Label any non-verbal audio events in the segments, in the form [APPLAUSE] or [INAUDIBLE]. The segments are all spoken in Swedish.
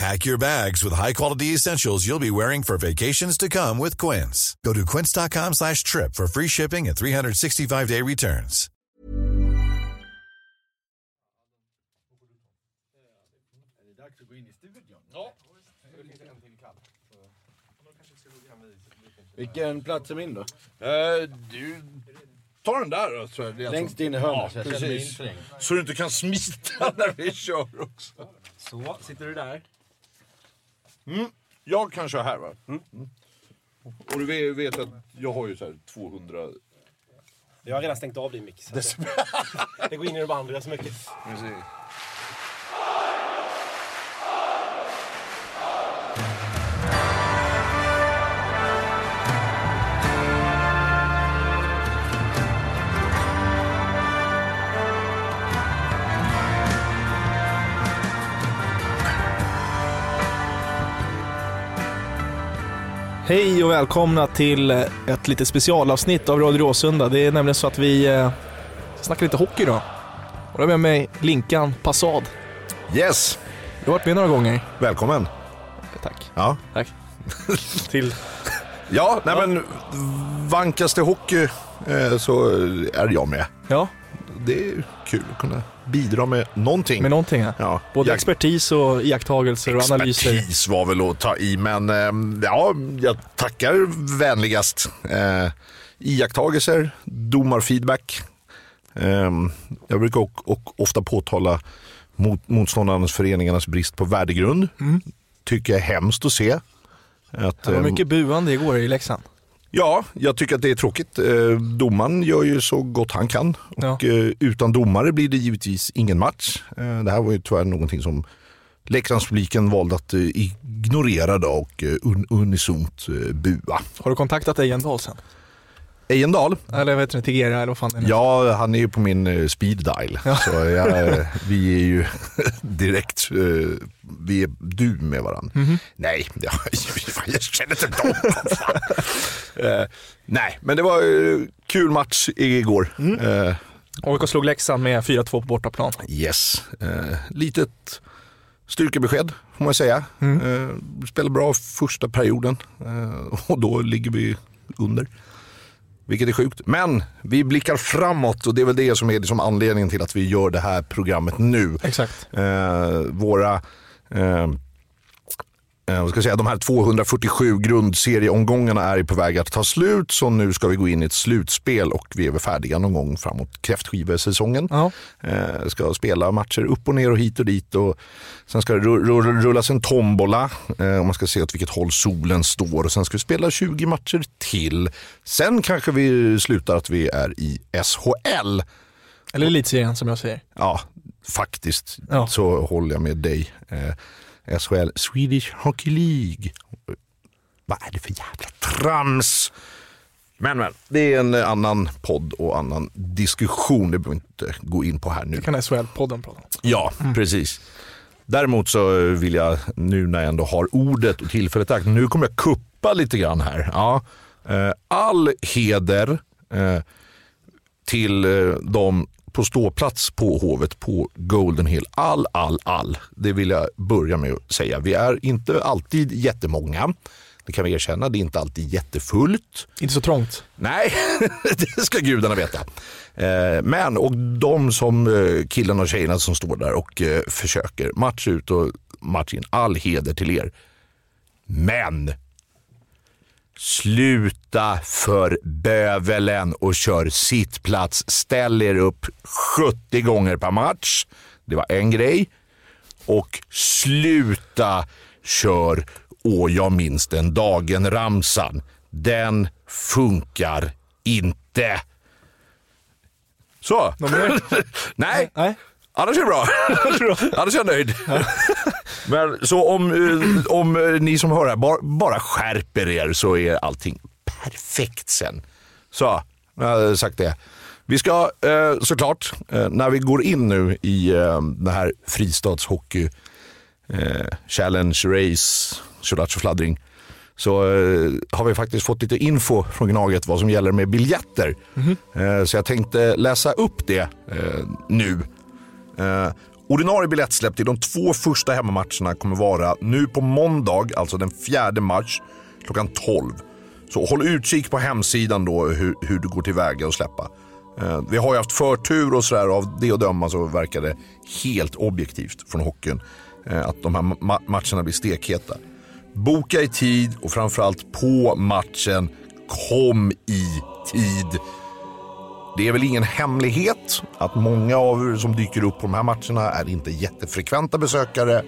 Pack your bags with high-quality essentials you'll be wearing for vacations to come with Quince. Go to quince.com slash trip for free shipping and 365-day returns. Vilken plats är min då? Eh, du, ta den där då. Så är det Längst in i hörnet, Ja, så jag känner mig precis. Så du inte kan smita [LAUGHS] när vi kör också. Så, sitter du där? Jag kan köra här va? Mm. Och du vet, att jag har ju så här 200... Jag har redan stängt av din mix. det går in i de andra så mycket. Precis. Hej och välkomna till ett litet specialavsnitt av Radio Råsunda. Det är nämligen så att vi eh, snackar lite hockey idag. Och då har jag med mig Linkan Passad. Yes, Du har varit med några gånger. välkommen. Tack. Ja, Tack. [LAUGHS] till... ja nej men vankas det hockey eh, så är jag med. Ja, Det är kul att kunna bidra med någonting. med någonting här. ja, Både jag- expertis och iakttagelser och analyser. Expertis var väl att ta i, men eh, ja, jag tackar vänligast. Eh, iakttagelser, domarfeedback. Eh, jag brukar och, och ofta påtala mot, motståndarnas föreningarnas brist på värdegrund. Tycker jag är hemskt att se. Att, Mm. Det var eh, mycket buande igår i Leksand. Ja, jag tycker att det är tråkigt. Eh, Domaren gör ju så gott han kan och Ja. eh, utan domare blir det givetvis ingen match. Eh, Det här var ju tyvärr någonting som Leksandspubliken valde att ignorera då och un unisont bua. Har du kontaktat Ejendal sen? Ejendal, Eller vet du, Tegera eller vad fan det är nu? ja han är ju på min eh, speed dial. Så jag, eh, vi är ju [LAUGHS] direkt, eh, vi är du med varandra. Mhm. Nej, [LAUGHS] jag, jag känner inte dem. [LAUGHS] Eh, nej, men det var kul match igår. Mm. Eh, AIK slog Leksand med 4-2 på bortaplan. Yes. Eh, litet styrkebesked får man säga. Mm. Eh, spelade bra första perioden eh, och då ligger vi under. Vilket är sjukt. Men vi blickar framåt och det är väl det som är liksom anledningen till att vi gör det här programmet nu. Exakt. Eh, våra eh, eh, ska säga, de här 247 grundserieomgångarna är på väg att ta slut så nu ska vi gå in i ett slutspel och vi är väl färdiga någon gång framåt kräftskivesäsongen. Ja. Eh, ska spela matcher upp och ner och hit och dit och sen ska det ru- ru- rullas en tombola eh, och man ska se åt vilket håll solen står och sen ska vi spela 20 matcher till. Sen kanske vi slutar att vi är i SHL. Eller Elitserien som jag säger. Ja, faktiskt Ja. så håller jag med dig. Eh, SHL, Swedish Hockey League. Vad är det för jävla trams? Men, men, det är en annan podd och annan diskussion. Det behöver vi inte gå in på här nu. Det kan SHL-podden prata om. Ja, precis. Däremot så vill jag, nu när jag ändå har ordet och tillfället i akt, nu kommer jag kuppa lite grann här. Ja, eh, all heder eh, till eh, de på ståplats på Hovet på Golden Hill. All, all, all. Det vill jag börja med att säga. Vi är inte alltid jättemånga. Det kan vi erkänna. Det är inte alltid jättefullt. Inte så trångt. Nej, [LAUGHS] det ska gudarna veta. Eh, Men, och de som eh, killarna och tjejerna som står där och eh, försöker match ut och match in. All heder till er. Men, Sluta för bövelen och kör sittplats. Ställ er upp 70 gånger per match. Det var en grej. Och sluta kör Åh, jag minns den dagen-ramsan. Den funkar inte. Så. [LAUGHS] Nej. Nej. Annars är det bra. [LAUGHS] Annars är jag nöjd. Men så om, eh, om eh, ni som hör här bara, bara skärper er så är allting perfekt sen. Så, nu har jag sagt det. Vi ska eh, såklart, när vi går in nu i eh, den här fristadshockey eh, challenge race, tjolattjo fladdring, så eh, har vi faktiskt fått lite info från Gnaget vad som gäller med biljetter. Eh, så jag tänkte läsa upp det eh, nu. Ordinarie biljettsläpp till de två första hemmamatcherna kommer vara nu på måndag, alltså den 4 mars klockan 12. Så håll utkik på hemsidan då hur, hur du går tillväga och släppa. Eh, vi har ju haft förtur och sådär. Av det att döma så verkar det helt objektivt från hockeyn eh, att de här ma- matcherna blir stekheta. Boka i tid och framförallt på matchen. Kom i tid. Det är väl ingen hemlighet att många av er som dyker upp på de här matcherna är inte jättefrekventa besökare.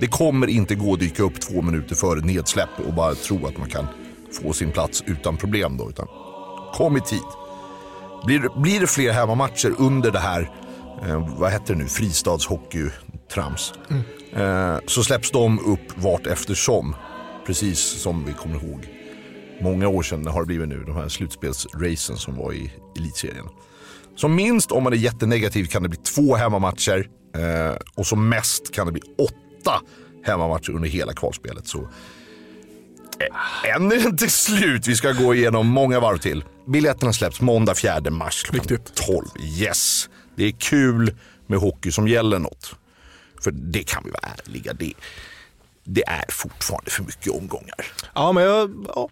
Det kommer inte gå att dyka upp två minuter före nedsläpp och bara tro att man kan få sin plats utan problem då. Utan kom i tid. Blir, blir det fler hemmamatcher under det här, eh, vad heter det nu, fristadshockeytrams. Eh, så släpps de upp vart eftersom. Precis som vi kommer ihåg. Många år sedan har det blivit nu, de här slutspelsracen som var i elitserien. Som minst, om man är jättenegativ, kan det bli två hemmamatcher. Eh, och som mest kan det bli åtta hemmamatcher under hela kvalspelet. Så eh, än är det inte slut. Vi ska gå igenom många varv till. Biljetterna släpps måndag 4 mars klockan Viktigt. 12. Yes. Det är kul med hockey som gäller något. För det kan vi vara ärliga. Det, det är fortfarande för mycket omgångar. Ja, men jag, ja,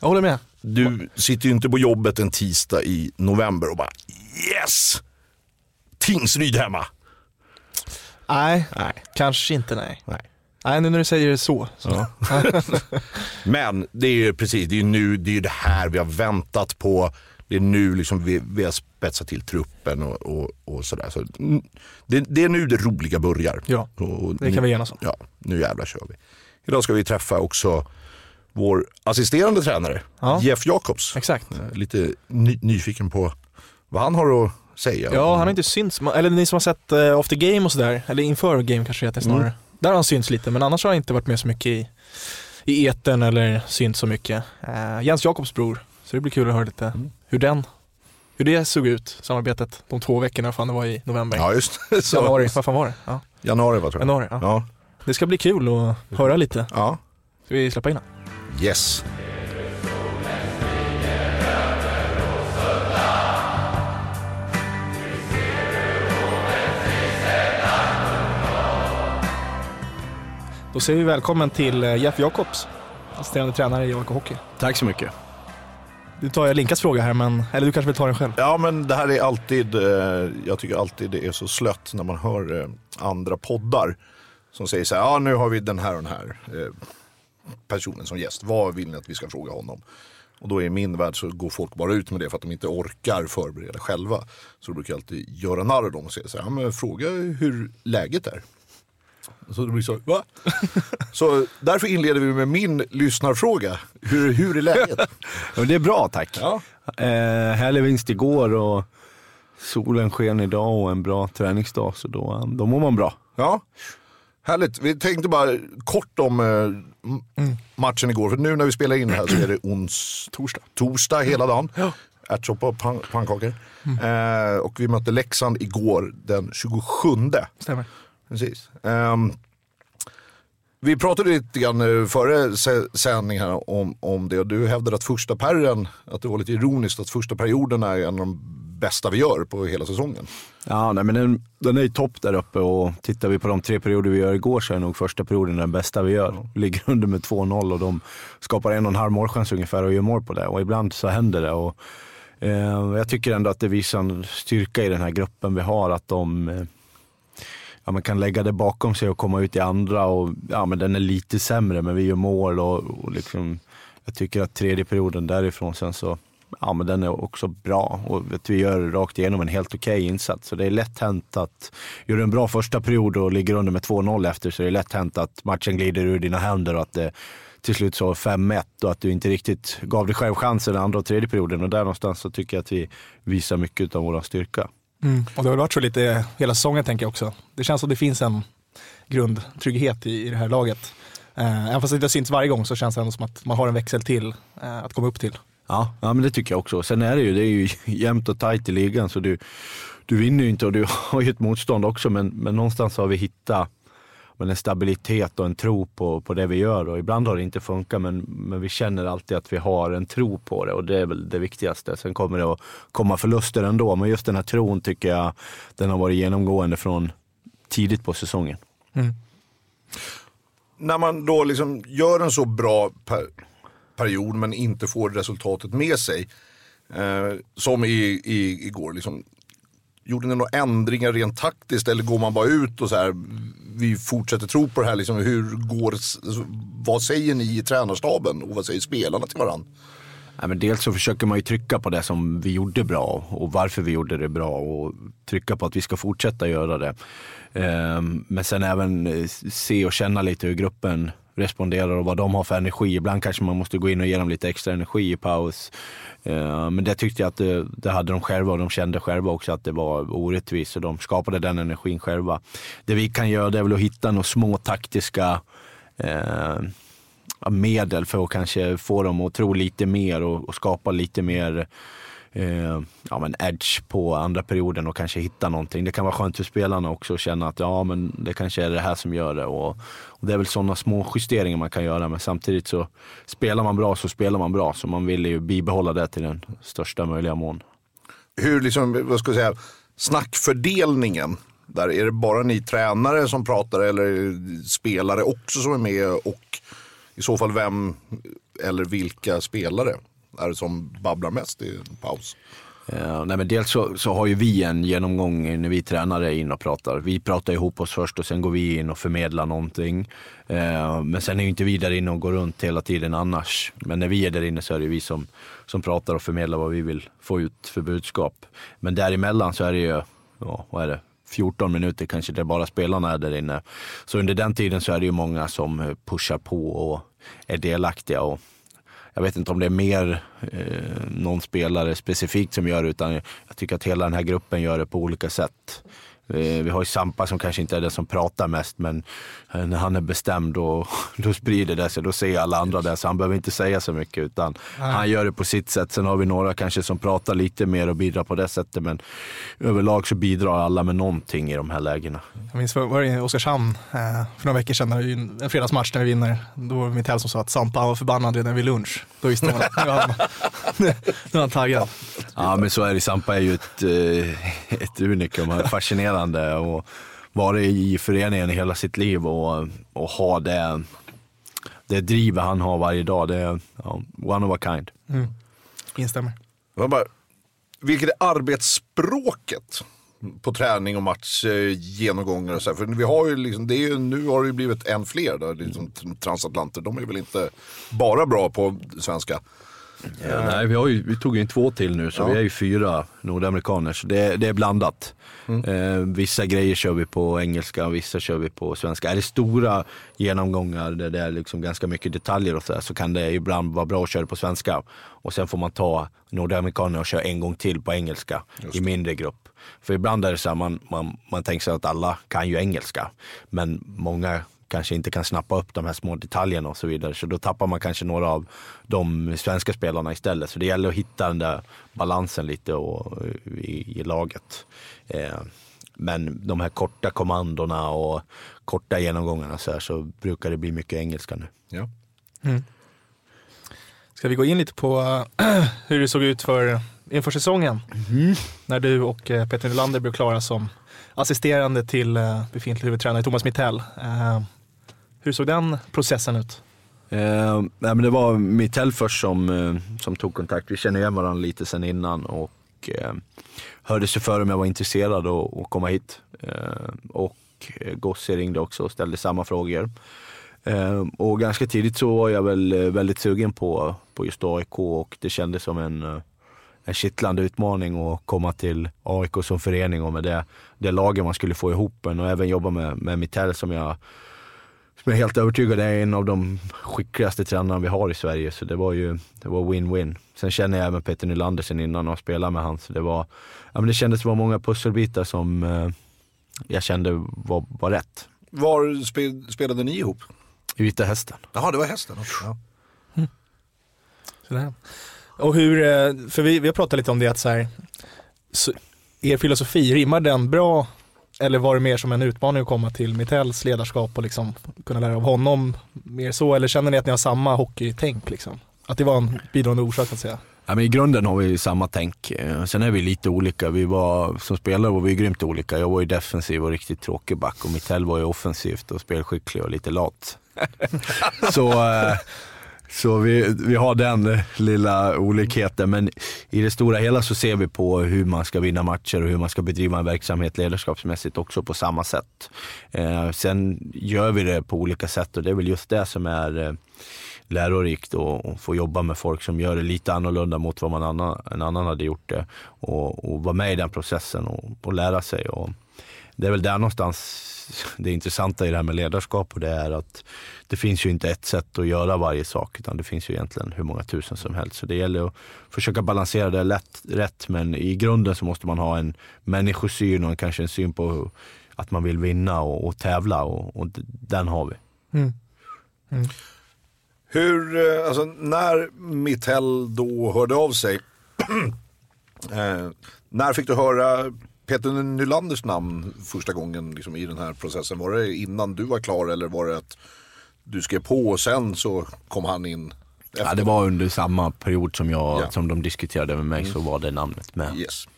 jag håller med. Du sitter ju inte på jobbet en tisdag i november och bara yes! Tingsryd hemma. Nej, Nej. kanske inte nej. Nej. Nej, nu när du säger det så. så. [LAUGHS] Men det är ju precis, det är nu, det är det här vi har väntat på. Det är nu liksom vi, vi har spetsat till truppen och, och, och sådär. Så, det, det är nu det roliga börjar. Ja, och, det kan vi enas om. Ja, nu jävlar kör vi. Idag ska vi träffa också vår assisterande tränare, Ja. Jeff Jacobs. Exakt. Eh, Lite ny, nyfiken på vad han har att säga. Ja, han har inte synts. Eller ni som har sett uh, After Game och sådär, eller inför Game kanske det heter snarare. Mm. Där har han synts lite, men annars har han inte varit med så mycket i, i eten eller synts så mycket. Uh, Jens Jakobs bror, så det blir kul att höra lite Mm. hur den, hur det såg ut, samarbetet, de två veckorna, fan det var i november. Ja, just det. [LAUGHS] Januari, vad fan var det? Ja, Januari vad tror jag. januari, ja. Ja. Det ska bli kul att höra lite. ja. Ska vi släppa in den? Yes. Då säger vi välkommen till eh, Jeff Jakobs, assisterande tränare i AIK Hockey. Tack så mycket. Nu tar jag Linkas fråga här, men, eller du kanske vill ta den själv? Ja, men det här är alltid, eh, jag tycker alltid det är så slött när man hör eh, andra poddar som säger så här, ja nu har vi den här och den här personen som gäst. Vad vill ni att vi ska fråga honom? Och då i min värld så går folk bara ut med det för att de inte orkar förbereda själva. Så då brukar jag alltid göra narr av dem och säga så här, men fråga hur läget är. Så det blir så, va? [LAUGHS] så därför inleder vi med min lyssnarfråga. Hur, hur är läget? [LAUGHS] Ja, det är bra tack. Ja. Eh, härlig vinst igår och solen sken idag och en bra träningsdag så då, då mår man bra. Ja, härligt. Vi tänkte bara kort om eh, matchen igår. För nu när vi spelar in det här så är det ons... torsdag. Torsdag hela dagen. Ärtsoppa och pan- pannkakor. Eh, och vi mötte Leksand igår den 27. Stämmer. Precis. Ehm, vi pratade lite grann eh, före sändning här om, om det och du hävdade att första perren, att det var lite ironiskt att första perioden är en av de bästa vi gör på hela säsongen. Ja, nej, men den, den är ju topp där uppe och tittar vi på de tre perioder vi gör igår så är nog första perioden den bästa vi gör. Vi ligger under med 2-0 och de skapar en och en halv målchans ungefär och gör mål på det. Och ibland så händer det. Och, eh, jag tycker ändå att det visar en styrka i den här gruppen vi har, att de eh, ja, man kan lägga det bakom sig och komma ut i andra. Och, ja, men den är lite sämre men vi gör mål och, och liksom jag tycker att tredje perioden därifrån sen så, ja men den är också bra och vi gör rakt igenom en helt okej okay insats. Så det är lätt hänt att, gör du en bra första period och ligger under med 2-0 efter så är det lätt hänt att matchen glider ur dina händer och att det till slut så 5-1 och att du inte riktigt gav dig själv chansen andra och tredje perioden. Och där någonstans så tycker jag att vi visar mycket av vår styrka. Mm. Och det har varit så lite hela säsongen tänker jag också. Det känns som det finns en grundtrygghet i, i det här laget. Eh, även fast det inte syns varje gång så känns det ändå som att man har en växel till eh, att komma upp till. Ja, ja, men det tycker jag också. Sen är det ju, det är ju [LAUGHS] jämnt och tajt i ligan så du, du vinner ju inte och du [LAUGHS] har ju ett motstånd också men, men någonstans har vi hittat men en stabilitet och en tro på, på det vi gör. Och ibland har det inte funkat men, men vi känner alltid att vi har en tro på det och det är väl det viktigaste. Sen kommer det att komma förluster ändå men just den här tron tycker jag den har varit genomgående från tidigt på säsongen. Mm. När man då liksom gör en så bra per period men inte får resultatet med sig. Eh, som i, i, igår. Liksom, Gjorde ni några ändringar rent taktiskt eller går man bara ut och så här, vi fortsätter tro på det här, liksom, hur går, alltså, vad säger ni i tränarstaben och vad säger spelarna till varandra? Ja, men dels så försöker man ju trycka på det som vi gjorde bra och varför vi gjorde det bra och trycka på att vi ska fortsätta göra det. Ehm, men sen även eh, se och känna lite hur gruppen responderar och vad de har för energi. Ibland kanske man måste gå in och ge dem lite extra energi i paus. Eh, men det tyckte jag att det, det, hade de själva och de kände själva också att det var orättvist och de skapade den energin själva. Det vi kan göra det är väl att hitta några små taktiska eh, medel för att kanske få dem att tro lite mer och, och skapa lite mer eh, ja, men edge på andra perioden och kanske hitta någonting. Det kan vara skönt för spelarna också att känna att ja, men det kanske är det här som gör det. Och, och det är väl sådana små justeringar man kan göra, men samtidigt så spelar man bra så spelar man bra. Så man vill ju bibehålla det till den största möjliga mån. Hur, liksom, vad ska jag säga, snackfördelningen där, är det bara ni tränare som pratar eller spelare också som är med och i så fall vem eller vilka spelare? Är det som babblar mest i en paus? Uh, nej men dels så, så, har ju vi en genomgång när vi tränare är in och pratar. Vi pratar ihop oss först och sen går vi in och förmedlar någonting. Uh, men sen är ju inte vi där inne och går runt hela tiden annars. Men när vi är där inne så är det vi som, som pratar och förmedlar vad vi vill få ut för budskap. Men däremellan så är det ju, ja, vad är det, 14 minuter kanske där bara spelarna är där inne. Så under den tiden så är det ju många som pushar på och är delaktiga. Och jag vet inte om det är mer eh, någon spelare specifikt som gör det, utan jag tycker att hela den här gruppen gör det på olika sätt. Eh, vi har ju Sampa som kanske inte är den som pratar mest, men eh, när han är bestämd då, [LAUGHS] då sprider det sig. Då ser alla andra det, så han behöver inte säga så mycket, utan Nej. han gör det på sitt sätt. Sen har vi några kanske som pratar lite mer och bidrar på det sättet, men överlag så bidrar alla med någonting i de här lägena. Jag minns var det i Oskarshamn eh, för några veckor sedan, en fredagsmatch när vi vinner. Då var det Mittell som sa att Sampa var förbannad redan vid lunch. Då visste man att nu är [LAUGHS] han taggad. Ja, men så är det. Sampa är ju ett, [LAUGHS] ett unikum. Fascinerande fascinerande och varit i föreningen hela sitt liv och, och ha det, det drivet han har varje dag. Det är ja, one of a kind. Mm. Instämmer. Bara, vilket är arbetsspråket på träning och match, eh, genomgångar och så här. För vi har ju liksom, det är ju, nu har det ju blivit en fler där, liksom transatlanter. De är väl inte bara bra på svenska. Ja, nej, vi, har ju, vi tog in två till nu så ja. vi är ju fyra nordamerikaner. Så det, det är blandat. Mm. Eh, vissa grejer kör vi på engelska och vissa kör vi på svenska. Är det stora genomgångar där det är liksom ganska mycket detaljer och så, där, så kan det ibland vara bra att köra på svenska. Och sen får man ta nordamerikaner och köra en gång till på engelska i mindre grupp. För ibland är det så här, man, man, man tänker sig att alla kan ju engelska. Men många kanske inte kan snappa upp de här små detaljerna och så vidare. Så då tappar man kanske några av de svenska spelarna istället. Så det gäller att hitta den där balansen lite och, i, i laget. Eh, men de här korta kommandona och korta genomgångarna så, här, så brukar det bli mycket engelska nu. Ja. Mm. Ska vi gå in lite på [CLEARS THROAT] hur det såg ut för inför säsongen? Mm. När du och eh, Peter Nylander blev klara som assisterande till eh, befintlig huvudtränare Thomas Mittell. Hur såg den processen ut? Eh, nej, men det var Mitell först som, eh, som tog kontakt. Vi känner igen varandra lite sen innan och eh, hörde sig för om jag var intresserad att komma hit. Eh, och eh, Gossi ringde också och ställde samma frågor. Eh, och ganska tidigt så var jag väl eh, väldigt sugen på, på just AIK och det kändes som en, eh, en kittlande utmaning att komma till AIK som förening och med det, det laget man skulle få ihop en och även jobba med, med Mitell som jag som jag är helt övertygad är en av de skickligaste tränarna vi har i Sverige. Så det var ju det var win-win. Sen känner jag även Peter Nylander sen innan och spelat med honom. Så det, var, ja, men det kändes som många pusselbitar som eh, jag kände var, var rätt. Var spe, spelade ni ihop? I Vita Hästen. Jaha, det var hästen också. Ja. Sådär. Och hur, eh, för vi, vi har pratat lite om det att så här, så, er filosofi, rimmar den bra eller var det mer som en utmaning att komma till Mittells ledarskap och liksom kunna lära av honom mer så? Eller känner ni att ni har samma hockeytänk liksom? Att det var en bidragande orsak att säga? Ja, men I grunden har vi samma tänk. Eh, sen är vi lite olika. Vi var, som spelare var vi grymt olika. Jag var ju defensiv och riktigt tråkig back och Mittell var ju offensivt och spelskicklig och lite lat. [LAUGHS] så eh, så vi, vi har den lilla olikheten, men i det stora hela så ser vi på hur man ska vinna matcher och hur man ska bedriva en verksamhet ledarskapsmässigt också på samma sätt. Eh, sen gör vi det på olika sätt och det är väl just det som är eh, lärorikt och, och få jobba med folk som gör det lite annorlunda mot vad man annan, en annan hade gjort det och, och vara med i den processen och, och lära sig. Och det är väl där någonstans det intressanta i det här med ledarskap och det är att det finns ju inte ett sätt att göra varje sak utan det finns ju egentligen hur många tusen som helst. Så det gäller att försöka balansera det lätt, rätt men i grunden så måste man ha en människosyn och kanske en syn på hur, att man vill vinna och, och tävla och, och den har vi. Mm. Mm. Hur, eh, alltså när Mittell då hörde av sig, [CLEARS THROAT] eh, när fick du höra Peter Nylanders namn första gången liksom, i den här processen? Var det innan du var klar eller var det att du skrev på och sen så kom han in? Efter? Ja, det var under samma period som, jag, Ja. som de diskuterade med mig så var det namnet med. Yes.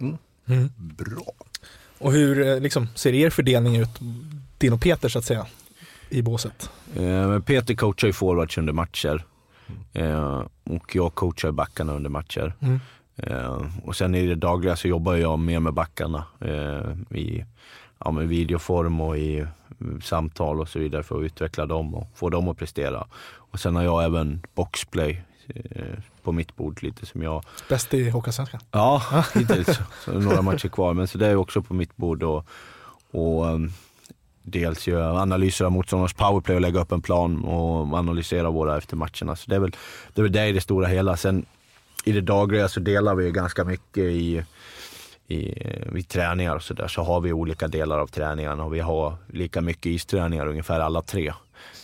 Mm. Mm. Bra. Och hur eh, liksom, ser er fördelning ut, din och Peter så att säga, i båset? Eh, Peter coachar ju forwards under matcher eh, och jag coachar backarna under matcher. Mm. Eh, och sen i det dagliga så jobbar jag mer med backarna eh, i ja, med videoform och i mm, samtal och så vidare för att utveckla dem och få dem att prestera. Och sen har jag även boxplay eh, på mitt bord lite som jag Bäst i Hockeyallsvenskan? Ja, hittills. [LAUGHS] Så några matcher kvar. Men så det är också på mitt bord. Och, och um, dels göra analyser av motståndarnas powerplay och lägga upp en plan och analysera våra efter matcherna. Så det är väl det, är väl det i det stora hela. Sen i det dagliga så delar vi ganska mycket i, i, vid träningar och sådär. Så har vi olika delar av träningarna och vi har lika mycket isträningar ungefär alla tre.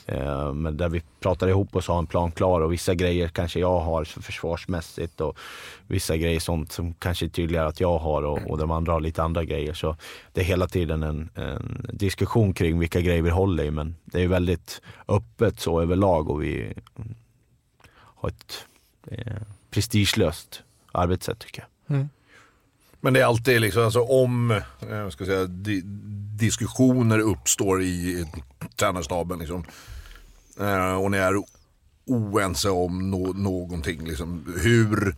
Eh, Men där vi pratar ihop oss och har en plan klar och vissa grejer kanske jag har för försvarsmässigt och vissa grejer sånt som kanske är tydligare att jag har och, och de andra har lite andra grejer. Så det är hela tiden en, en diskussion kring vilka grejer vi håller i men det är väldigt öppet så överlag och vi har ett eh, prestigelöst arbetssätt tycker jag. Mm. Men det är alltid liksom, alltså, om eh, ska säga, di diskussioner uppstår i i tränarstaben liksom, eh, och ni är oense om no någonting. Liksom, hur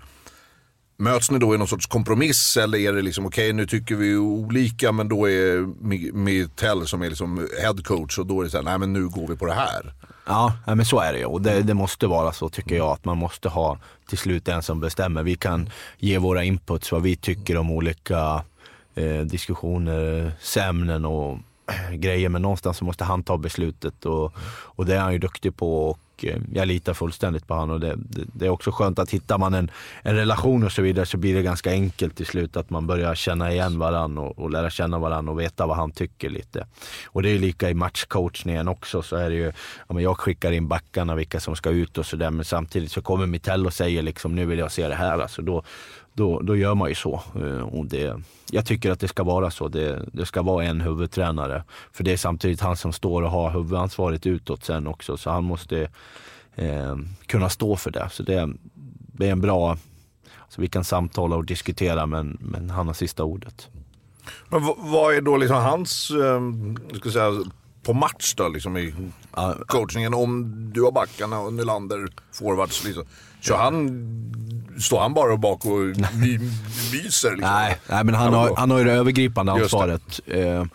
möts ni då i någon sorts kompromiss eller är det liksom okej nu tycker vi olika men då är Mitell som är liksom head coach och då är det så här, nej men nu går vi på det här. Ja, men så är det ju. Och det, det måste vara så tycker jag. Att man måste ha till slut en som bestämmer. Vi kan ge våra inputs, vad vi tycker om olika eh, diskussioner, sämnen och [CLEARS THROAT] grejer. Men någonstans så måste han ta beslutet och, och det är han ju duktig på. Och eh, jag litar fullständigt på honom. Det, det, det är också skönt att hittar man en, en relation och så vidare så blir det ganska enkelt till slut att man börjar känna igen varandra och, och lära känna varandra och veta vad han tycker lite. Och det är ju lika i matchcoachningen också. Så är det ju, ja, jag skickar in backarna vilka som ska ut och sådär men samtidigt så kommer Mitell och säger liksom nu vill jag se det här. Alltså då, då, då gör man ju så. Eh, och det, jag tycker att det ska vara så. Det, det ska vara en huvudtränare. För det är samtidigt han som står och har huvudansvaret utåt sen också. Så han måste eh, kunna stå för det. Så det, det är en bra... Så vi kan samtala och diskutera men, men han har sista ordet. Men vad är då liksom hans, eh, ska säga, på match då liksom i coachningen? Om du har backarna och Nylander forwards, liksom, kör han, står han bara bak och [LAUGHS] my, myser? Liksom? Nej, nej, men han har, han har ju det övergripande Just det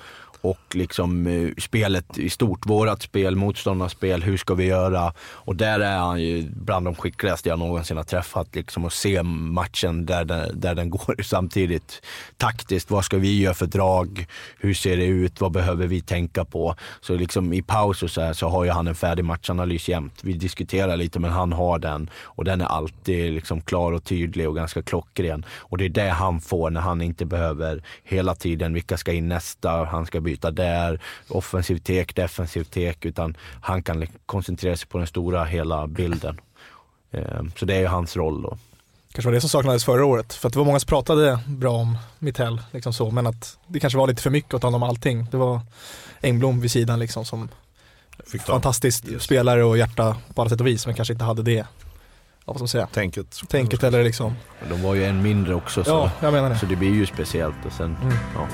och liksom eh, spelet i stort. Vårat spel, motståndarnas spel, hur ska vi göra? Och där är han ju bland de skickligaste jag någonsin har träffat. Liksom att se matchen där den, där den [LAUGHS] går samtidigt. Taktiskt, vad ska vi göra för drag? Hur ser det ut? Vad behöver vi tänka på? Så liksom i paus och så här så har ju han en färdig matchanalys jämt. Vi diskuterar lite men han har den och den är alltid liksom klar och tydlig och ganska klockren. Och det är det han får när han inte behöver hela tiden, vilka ska in nästa, han ska byta där, offensiv tek, defensiv tek, utan han kan koncentrera sig på den stora hela bilden. Eh, Så det är ju hans roll då. Kanske var det som saknades förra året. För att det var många som pratade bra om Mittell, liksom så, men att det kanske var lite för mycket att hand om allting. Det var Engblom vid sidan liksom som fantastisk Yes. spelare och hjärta på alla sätt och vis, men kanske inte hade det, ja, vad ska man säga, tänket. tänket eller liksom. De var ju en mindre också så, Ja, jag menar det. så det blir ju speciellt. Och sen, Mm. ja.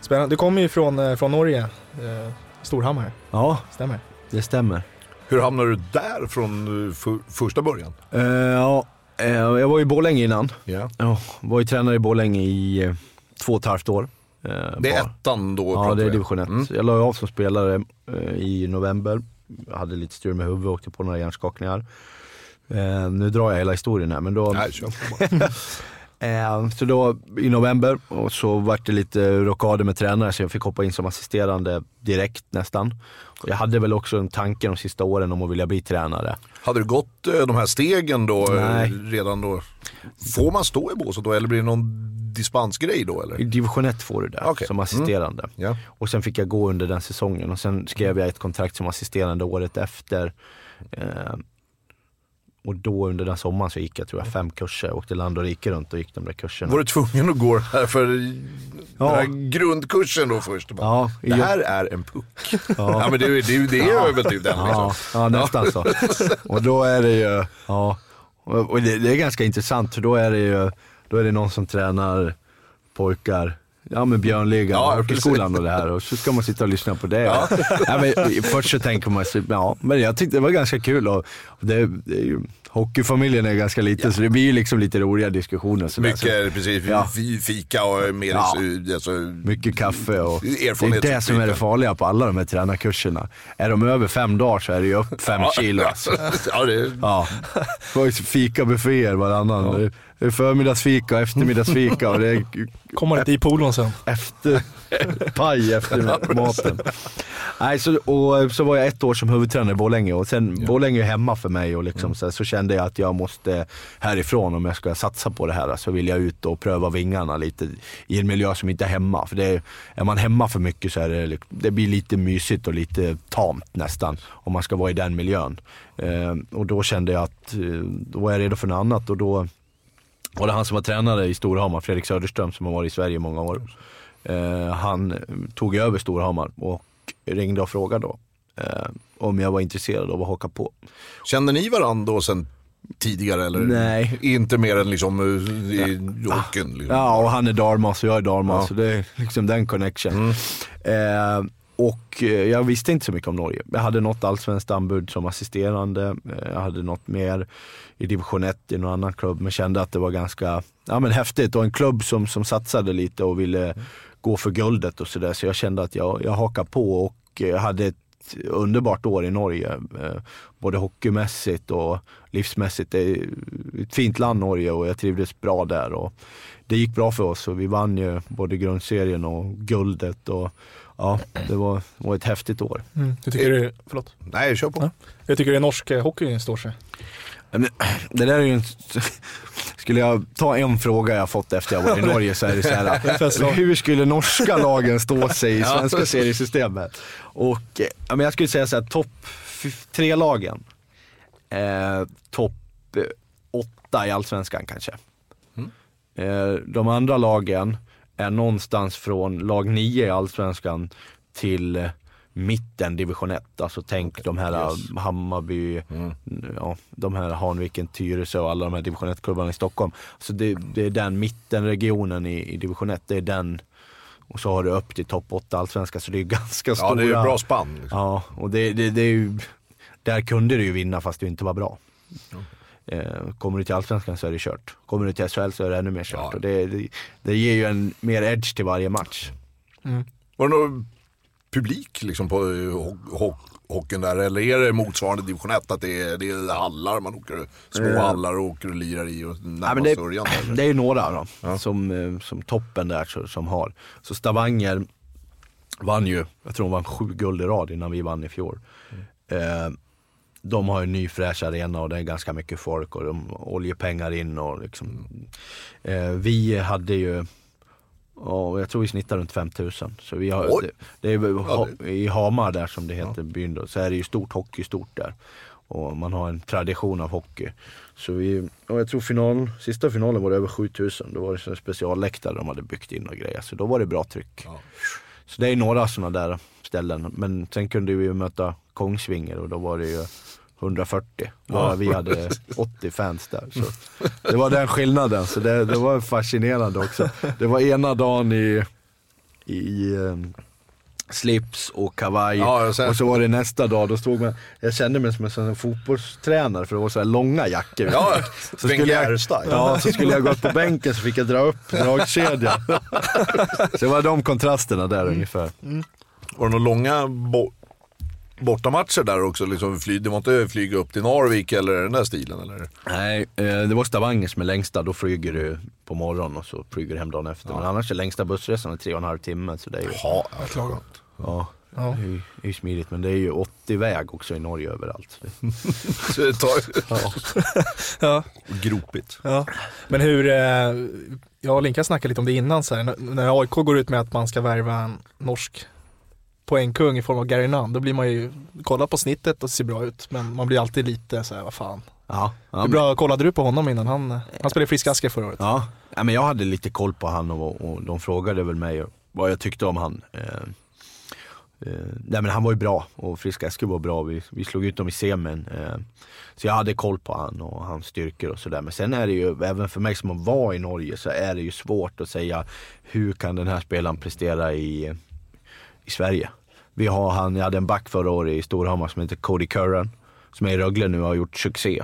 Spännande. Du kommer ju från, eh, från Norge, eh, Storhammar, ja, stämmer? det stämmer. Hur hamnade du där från eh, för, första början? Eh, ja, eh, jag var i Borlänge innan. Ja. Ja, var ju tränare i Borlänge i eh, två och ett halvt år. Eh, Det är bara. ettan då? Ja, pratar det är vi. division 1. Mm. Jag la av som spelare eh, i november. Jag hade lite styr med huvudet, åkte på några hjärnskakningar. Eh, nu drar jag hela historien här, men då... Nej, kör på bara. [LAUGHS] Eh, så då i november och så vart det lite rockader med tränare så jag fick hoppa in som assisterande direkt nästan. Och jag hade väl också en tanke de sista åren om att vilja bli tränare. Hade du gått eh, de här stegen då eh, Nej. redan då? Får man stå i båset då eller blir det någon dispensgrej då I eller? division 1 får du det Okej. som assisterande. Ja. Och sen fick jag gå under den säsongen och sen skrev jag ett kontrakt som assisterande året efter. Eh, och då under den sommaren så gick jag tror jag fem kurser. Åkte land och rike runt och gick de där kurserna. Var du tvungen att gå det här för Ja. den här grundkursen då först? Bara, Ja, det här är en puck. [LAUGHS] Ja, Ja. men det, det, det är väl typ den liksom. ja nästan så. [LAUGHS] Och då är det ju, ja, och det, det är ganska intressant för då är det ju, då är det någon som tränar pojkar Ja men Björnligan, Ja, ja, hockeyskolan och det här och så ska man sitta och lyssna på det. Ja. men, först så tänker man sig, ja men jag tyckte det var ganska kul och det, det är ju, hockeyfamiljen är ganska liten så det blir ju liksom lite roliga diskussioner. Så där. Så, Mycket, precis, Ja. fi- fika och mer Ja. alltså, mycket kaffe och det är det som är det farliga på alla de här tränarkurserna. Är de över fem dagar så är det ju upp fem kilo. Alltså. ja, det, Ja, var ju fikabufféer varannan. Det är förmiddagsfika och eftermiddagsfika och det är Kommer inte i polon sen. efter, paj efter maten. Nej, så, och så var jag ett år som huvudtränare i Borlänge och sen Borlänge är hemma för mig och liksom, så, så kände jag att jag måste härifrån om jag ska satsa på det här så vill jag ut och pröva vingarna lite i en miljö som inte är hemma. För det är, man hemma för mycket så är det, li- det blir lite mysigt och lite tamt nästan om man ska vara i den miljön. Eh, och då kände jag att eh, då var jag redo för något annat och då var det han som var tränare i Storhammar, Fredrik Söderström som har varit i Sverige i många år. Eh, han tog över Storhammar och ringde och frågade då eh, om jag var intresserad av att haka på. Kände ni varandra då sen tidigare eller? Nej. Inte mer än liksom eh, i hockeyn? Liksom. Ja, och han är Darmas och jag är Darmas, Ja. så det är liksom den connection. Mm. Eh, och eh, jag visste inte så mycket om Norge. Jag hade något allsvenskt anbud som assisterande, eh, jag hade något mer i division 1 i någon annan klubb, men kände att det var ganska ja, men häftigt och en klubb som, som satsade lite och ville gå för guldet och sådär. Så jag kände att jag, jag hakar på och eh, hade ett underbart år i Norge. Eh, både hockeymässigt och livsmässigt. Det är ett fint land Norge och jag trivdes bra där. Och det gick bra för oss och vi vann ju både grundserien och guldet. Och, ja, det var, var ett häftigt år. Mm. Jag, tycker det, förlåt. Nej, kör på. Ja. jag tycker det norsk eh, hockey står sig. [CLEARS THROAT] Det där är ju en, skulle jag ta en fråga jag fått efter jag varit i Norge så är det så här. [LAUGHS] Hur skulle norska lagen stå [LAUGHS] sig i svenska seriesystemet? Och eh, men jag skulle säga så här, topp f- tre lagen. Eh, topp eh, åtta i allsvenskan kanske. Eh, de andra lagen är någonstans från lag nio i allsvenskan till eh, mitten division 1. Alltså tänk de här Yes. Hammarby, ja, de här Hanviken, Tyresö och alla de här division 1-klubbarna i Stockholm. Så det, det är den mittenregionen i, i division 1, det är den och så har du upp till topp 8 allsvenska så det är [LAUGHS] ganska stora. Ja, det är ju bra spann. Liksom. Ja, och det, det, det är ju där kunde du ju vinna fast du inte var bra. Eh, kommer du till Allsvenskan så är det kört. Kommer du till SHL så är det ännu mer kört. Ja. Och det, det, det ger ju en mer edge till varje match. Var det någon publik liksom på eh, ho ho hockeyn där? Eller är det motsvarande division 1 att det är, det är hallar man åker, små hallar och åker och lirar i och Ja, närmast men det, sörjan? det är ju några då, som, eh, som toppen där så, som har. Så Stavanger vann ju, jag tror de vann sju guld i rad innan vi vann i fjol. Eh, de har en ny fräsch arena och det är ganska mycket folk och de oljepengar in och liksom. Eh, vi hade ju Ja, jag tror vi snittar runt 5000. Så vi har, det, det är Ja, ha, I Hamar där som det heter, byn då, så är det ju stort hockeystort där. Och man har en tradition av hockey. Så vi, ja, jag tror final, sista finalen var det över 7000. Då var det en specialläktare de hade byggt in och grejer. Så då var det bra tryck. Ja. Så det är några sådana där ställen. Men sen kunde vi möta Kongsvinger och då var det ju 140. Bara vi hade 80 fans där. Så det var den skillnaden. Så det, det var fascinerande också. Det var ena dagen i, i ehm, slips och kavaj. Ja, och så var det nästa dag, då stod man, jag kände mig som en sån fotbollstränare för det var så här långa jackor. Ja, så skulle jag, ja, så skulle jag gå upp på bänken så fick jag dra upp dragkedjan. [LAUGHS] så det var de kontrasterna där ungefär. Var det några långa bo bortamatcher där också? Liksom fly, det var inte flyga upp till Narvik eller den där stilen? Eller? Nej, eh, det var Stavanger som är längsta. Då flyger du på morgonen och så flyger du hem dagen efter. Men annars är längsta bussresan är tre och en halv timme. Så det är ju, Ja, Klaga. ja, Ja. det är ju, det är smidigt. Men det är ju 80 väg också i Norge överallt. [LAUGHS] så det tar [LAUGHS] Ja. gropigt. Ja. Men hur, eh, jag och Linka snackade lite om det innan, så här, när AIK går ut med att man ska värva en norsk poängkung i form av Gary Nunn, då blir man ju, kolla på snittet och ser bra ut, men man blir alltid lite så här, vad fan. Ja, ja, Hur bra kollade du på honom innan? Han, han spelade i Friska Asker förra året. Ja, ja men jag hade lite koll på han och, och de frågade väl mig vad jag tyckte om han. Eh, eh, nej men han var ju bra och Friska Asker var bra. Vi, vi slog ut dem i semin. Eh, så jag hade koll på han och hans styrkor och sådär. Men sen är det ju, även för mig som var i Norge, så är det ju svårt att säga hur kan den här spelaren prestera i, i Sverige. Vi har han, jag hade en back förra året i Storhammar som heter Cody Curran. Som är i Rögle nu och har gjort succé.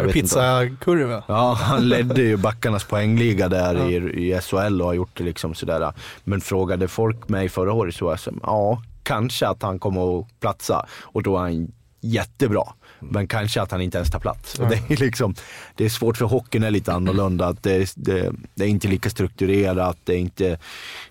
Om- Pizzakurva. Ja, han ledde ju backarnas poängliga där i, i SHL och har gjort det liksom sådär. Men frågade folk mig förra året så var jag så, ja, kanske att han kommer att platsa. Och då är han jättebra. Men kanske att han inte ens tar plats. Och det, är liksom, det är svårt för hockeyn är lite annorlunda. Att det, det, det är inte lika strukturerat, det är inte,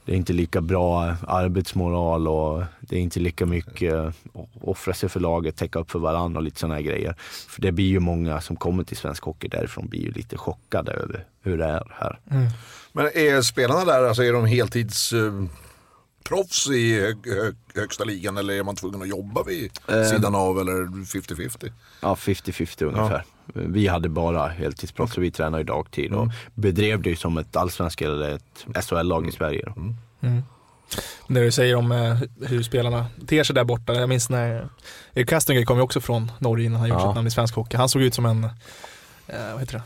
det är inte lika bra arbetsmoral och det är inte lika mycket att offra sig för laget, täcka upp för varandra och lite sådana här grejer. För det blir ju många som kommer till svensk hockey därifrån blir ju lite chockade över hur det är här. Men är spelarna där, alltså är de heltids... Proffs i hög, hög, högsta ligan eller är man tvungen att jobba vid Eh. sidan av eller 50-50? Ja, 50-50 ungefär. Vi hade bara heltidsproffs och vi tränade i dagtid och bedrev det ju som ett allsvenskt eller ett SHL-lag i Sverige. Då. Det du säger om eh, hur spelarna ter sig där borta. Jag minns när Erik Kastinger kom ju också från Norge innan han gjorde Ja. sitt namn i svensk hockey. Han såg ut som en, eh, vad heter det?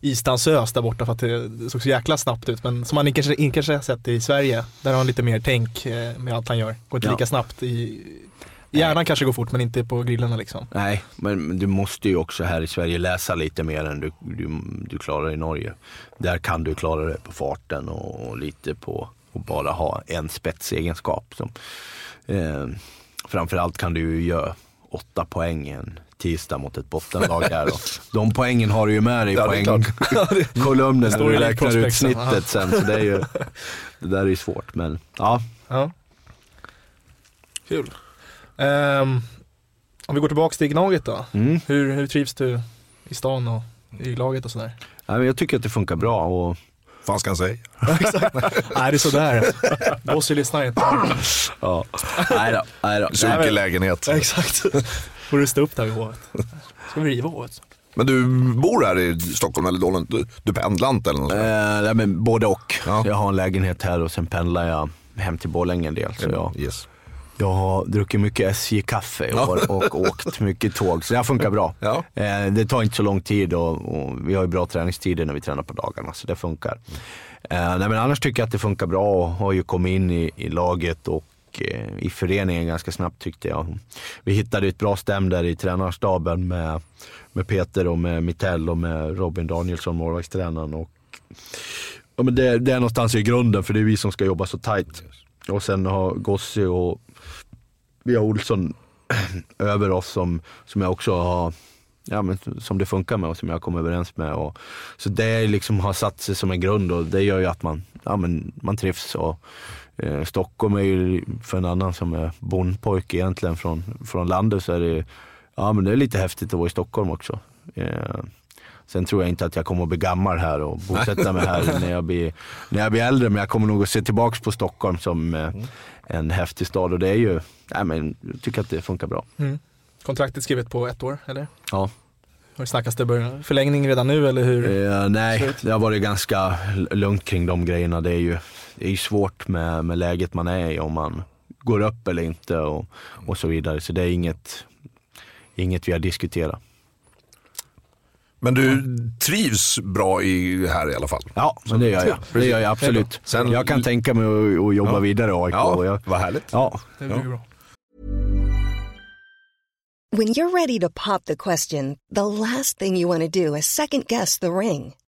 Isdansös där borta för att det såg så jäkla snabbt ut. Men som man kanske, kanske har sett i Sverige, där har han lite mer tänk eh, med allt han gör. Går inte Ja. lika snabbt. I, hjärnan kanske går fort men inte på grillarna liksom. Nej, men du måste ju också här i Sverige läsa lite mer än du, du, du klarar i Norge. Där kan du klara det på farten och, och lite på att bara ha en spetsegenskap. Som, eh, framförallt kan du ju göra åtta poäng en tisdag mot ett bottenlag här. Och de poängen har du ju med dig i Ja, poängkolumnen när står du räknar ut snittet sen. Så det, är ju, det där är ju svårt. Men ja, Ja. Kul. Ehm, om vi går tillbaka till Gnaget då. mm. Hur, hur trivs du i stan och i laget och sådär? ja jag tycker att det funkar bra. Och, fan ska han säga? [LAUGHS] Nej det är sådär. Bossy lyssnar inte. ja. Nej då, nej då. Nej, Sunkig men- lägenhet. Exakt. Får rusta upp där vid hovet. Ska vi riva hovet? Men du bor här i Stockholm eller Dollen? Du, du pendlar inte eller något sånt? Eh, nej, men både och. Ja. Jag har en lägenhet här och sen pendlar jag hem till Borlänge en del. Så jag, Yes. jag har druckit mycket SJ-kaffe Ja. och, och [LAUGHS] åkt mycket tåg. Så det här funkar bra. Ja. Eh, det tar inte så lång tid och, och vi har ju bra träningstider när vi tränar på dagarna. Så det funkar. Eh, nej, men annars tycker jag att det funkar bra och har ju kommit in i, i laget och Eh, i föreningen ganska snabbt tyckte jag. Vi hittade ett bra stäm där i tränarstaben med, med Peter och med Mittell och med Robin Danielsson, målvaktstränaren. Och, ja, men det, det är någonstans i grunden för det är vi som ska jobba så tajt. Och sen har Gossi och vi har Olsson [CLEARS THROAT] över oss som, som jag också har ja, men som det funkar med och som jag kommer överens med. Och, så det liksom har satt sig som en grund och det gör ju att man, ja, men man trivs. Och, eh, Stockholm är ju för en annan som är bondpojke egentligen från, från landet så är det, ja, men det är lite häftigt att vara i Stockholm också. Eh, Sen tror jag inte att jag kommer att bli gammal här och bosätta mig här när jag, blir, när jag blir äldre. Men jag kommer nog att se tillbaka på Stockholm som eh, en häftig stad och det är ju, nej, men, jag tycker att det funkar bra. Mm. Kontraktet skrivet på ett år, eller? Ja. Snackas det? Början? Förlängning redan nu eller hur? Eh, nej, det har varit ganska lugnt kring de grejerna. Det är ju det är svårt med, med läget man är i om man går upp eller inte och, och så vidare. Så det är inget, inget vi har diskuterat. Men du trivs bra i, här i alla fall? Ja, men det gör jag. Det gör jag absolut. Sen- jag kan tänka mig att, att jobba Ja. vidare i AIK. Ja, jag, vad härligt. ja, Det blir bra. When you're ready to pop the question, the last thing you want to do is second guess the ring.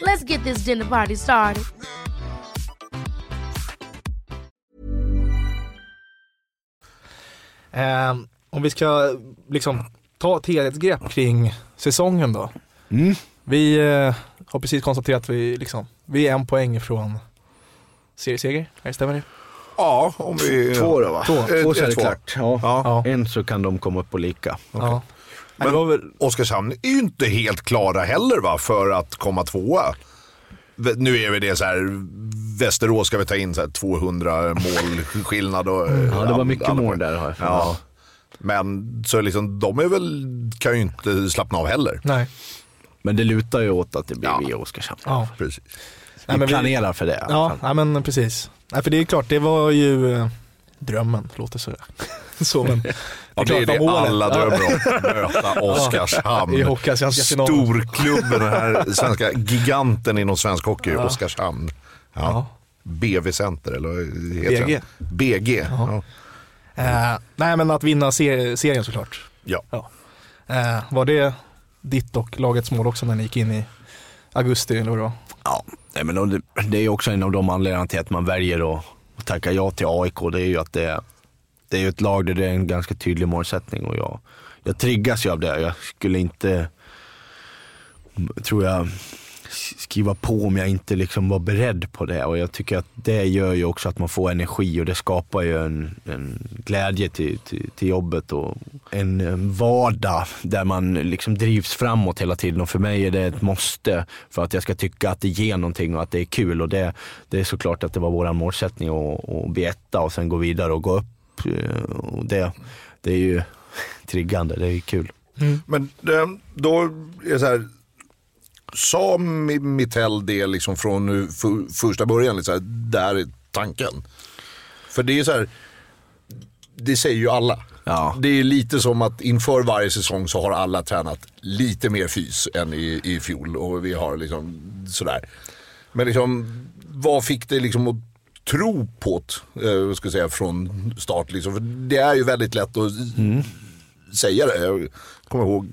Let's get this dinner party started. Eh, om vi ska liksom ta ett helhetsgrepp kring säsongen då. Mm. Vi eh, har precis konstaterat att vi, liksom, vi är en poäng från serieseger, är det stämmer det? Ja, om vi... Två då va? Två. Två så är det Två. klart. Ja. Ja. Ja. En så kan de komma upp på lika. ja. Nej, Men det var väl, Oskarshamn är ju inte helt klara heller va, för att komma tvåa. Nu är vi det så här, Västerås ska vi ta in så här 200 målskillnad. Och, Ja, det var mycket alla- mål där har jag för. Ja. Men så liksom, de är väl, kan ju inte slappna av heller. nej. Men det lutar ju åt att det blir Ja. vi i Oskarshamn. Ja. Precis. Nej, Vi men vi- planerar för det. Ja, nej, men precis. Nej, för det är klart, det var ju eh, drömmen, låter så. [LAUGHS] så men, Ja, det är det alla Ja. drömmer om. Möta [LAUGHS] Oskarshamn. Storklubben, den här svenska giganten inom svensk hockey, Ja. Oskarshamn. Ja. Ja. BV Center, eller heter BG. den? BG. Ja. Eh, nej, men att vinna ser- serien såklart. Ja. Eh, var det ditt och lagets mål också när ni gick in i augusti eller vad? Ja, men det, det är också en av de anledningarna till att man väljer att tacka ja till AIK. Det är ju att det, det är ju ett lag där det är en ganska tydlig målsättning och jag, jag triggas ju av det. Jag skulle inte, tror jag, skriva på om jag inte liksom var beredd på det. Och jag tycker att det gör ju också att man får energi och det skapar ju en, en glädje till, till, till jobbet och en, vardag där man liksom drivs framåt hela tiden. Och för mig är det ett måste för att jag ska tycka att det ger någonting och att det är kul. Och det, det är såklart att det var vår målsättning att, att bli etta och sen gå vidare och gå upp. Eh, Och det, det är ju [LAUGHS] triggande, det är ju kul. Men eh, då är det så här, sa Mi- Mittell det liksom från första början, liksom, där är tanken? För det är så här, det säger ju alla. Ja. Det är lite som att inför varje säsong så har alla tränat lite mer fys än i, i fjol och vi har liksom sådär. Men liksom, vad fick dig liksom att tro på det, eh, ska säga, från start? Liksom? För det är ju väldigt lätt att säga det. Jag kommer ihåg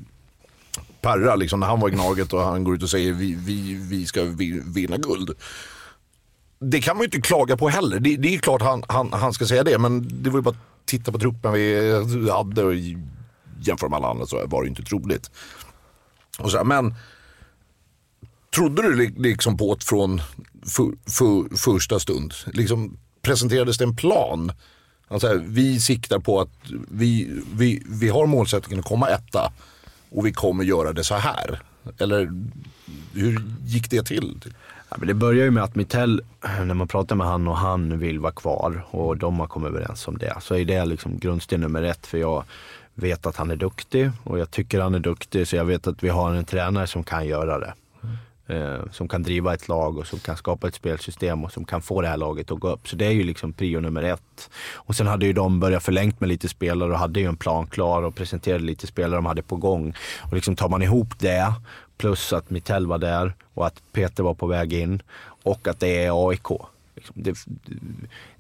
Perra, liksom, när han var i Gnaget och han går ut och säger vi, vi, vi ska vi- vinna guld. Det kan man ju inte klaga på heller. Det, det är klart han, han, han ska säga det, men det var ju bara att titta på truppen vi hade och jämföra med alla andra så var det ju inte troligt. Och så här, men trodde du li- liksom på det från för, för, första stund? Liksom presenterades det en plan? Alltså, här, vi siktar på att vi, vi, vi har målsättningen att komma etta och vi kommer göra det så här. Eller hur gick det till? Ja, men det börjar ju med att Mittell, när man pratar med han och han vill vara kvar och de har kommit överens om det. Så är det liksom grundsten nummer ett för jag vet att han är duktig och jag tycker han är duktig så jag vet att vi har en tränare som kan göra det. Eh, som kan driva ett lag och som kan skapa ett spelsystem och som kan få det här laget att gå upp. Så det är ju liksom prio nummer ett. Och sen hade ju de börjat förlängt med lite spelare och hade ju en plan klar och presenterade lite spelare de hade på gång. Och liksom tar man ihop det, plus att Mitell var där och att Peter var på väg in och att det är AIK. Liksom det,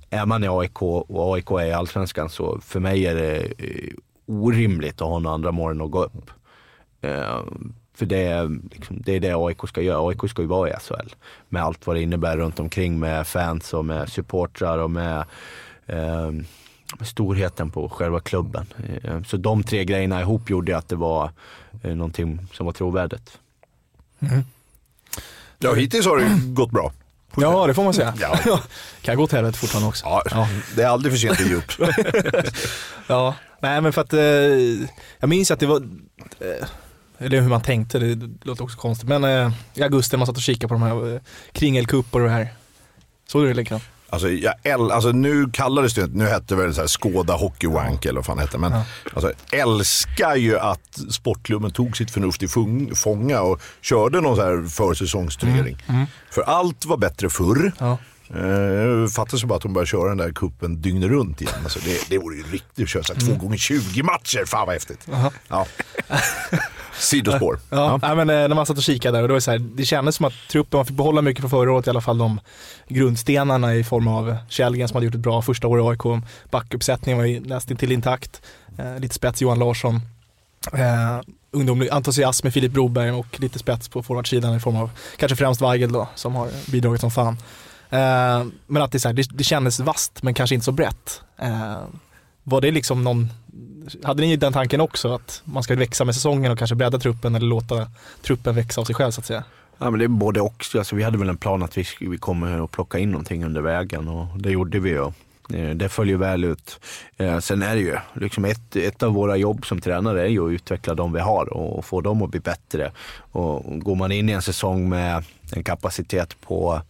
är man i AIK och AIK är i Allsvenskan så för mig är det eh, orimligt att ha några andra mål än att gå upp. Eh, för det är, liksom, det är det AIK ska göra. AIK ska ju vara i SHL. Med allt vad det innebär runt omkring med fans och med supportrar och med, eh, med storheten på själva klubben. Eh, så de tre grejerna ihop gjorde att det var eh, någonting som var trovärdigt. Ja, hittills har det [CLEARS THROAT] gått bra. Ja, det får man säga. Ja. [LAUGHS] kan gå åt helvete fortfarande också. Ja, Det är aldrig för sent att ge upp. [LAUGHS] Ja, nej men för att eh, jag minns att det var, eh, eller hur man tänkte, det låter också konstigt, men eh, i augusti när man satt och kikade på de här eh, och det här. Såg du det Linkan? Alltså, jag äl, alltså nu kallades det nu hette det väl så här Skåda Hockey Wank eller vad fan hette. Men alltså, älskar ju att sportklubben tog sitt förnuft i fung, fånga och körde någon så här försäsongsturnering. För allt var bättre förr. Ja. Uh, fattas ju bara att de börjar köra den där kuppen dygnet runt igen. Alltså det, det vore ju riktigt att köra så här två gånger 20 matcher. Fan vad häftigt. Ja. [LAUGHS] Sidospår. Ja, Nej, men, eh, när man satt och kikade där och det, var så här, det kändes som att truppen, man fick behålla mycket från förra året i alla fall, de grundstenarna i form av Källgren som hade gjort ett bra första år i AIK, backuppsättningen var nästan till intakt, eh, lite spets Johan Larsson, eh, ungdomlig entusiasm med Filip Broberg och lite spets på forwardsidan i form av kanske främst Weigel då, som har bidragit som fan. Eh, men att det, så här, det, det kändes vast men kanske inte så brett. Eh, var det liksom någon, hade ni den tanken också att man ska växa med säsongen och kanske bredda truppen eller låta truppen växa av sig själv så att säga? Ja, men det är både och. Alltså, vi hade väl en plan att vi, vi kommer att plocka in någonting under vägen och det gjorde vi ju. Eh, det följer väl ut. Eh, sen är det ju, liksom ett, ett av våra jobb som tränare är ju att utveckla de vi har och få dem att bli bättre. Och går man in i en säsong med en kapacitet på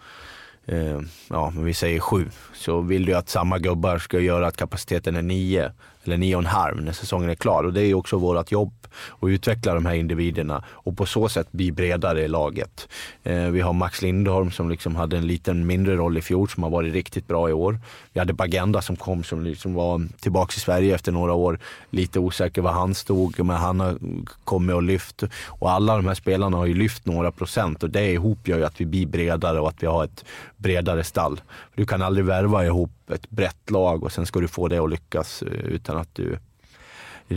eh, ja, vi säger sju, så vill du att samma gubbar ska göra att kapaciteten är nio eller nio och en halv när säsongen är klar. Och det är ju också vårt jobb och utveckla de här individerna och på så sätt bli bredare i laget. Eh, vi har Max Lindholm som liksom hade en liten mindre roll i fjol som har varit riktigt bra i år. Vi hade Bagenda som kom som liksom var tillbaka i Sverige efter några år. Lite osäker var han stod, men han har kommit och lyft. Och alla de här spelarna har ju lyft några procent och det ihop gör ju att vi blir bredare och att vi har ett bredare stall. Du kan aldrig värva ihop ett brett lag och sen ska du få det att lyckas eh, utan att du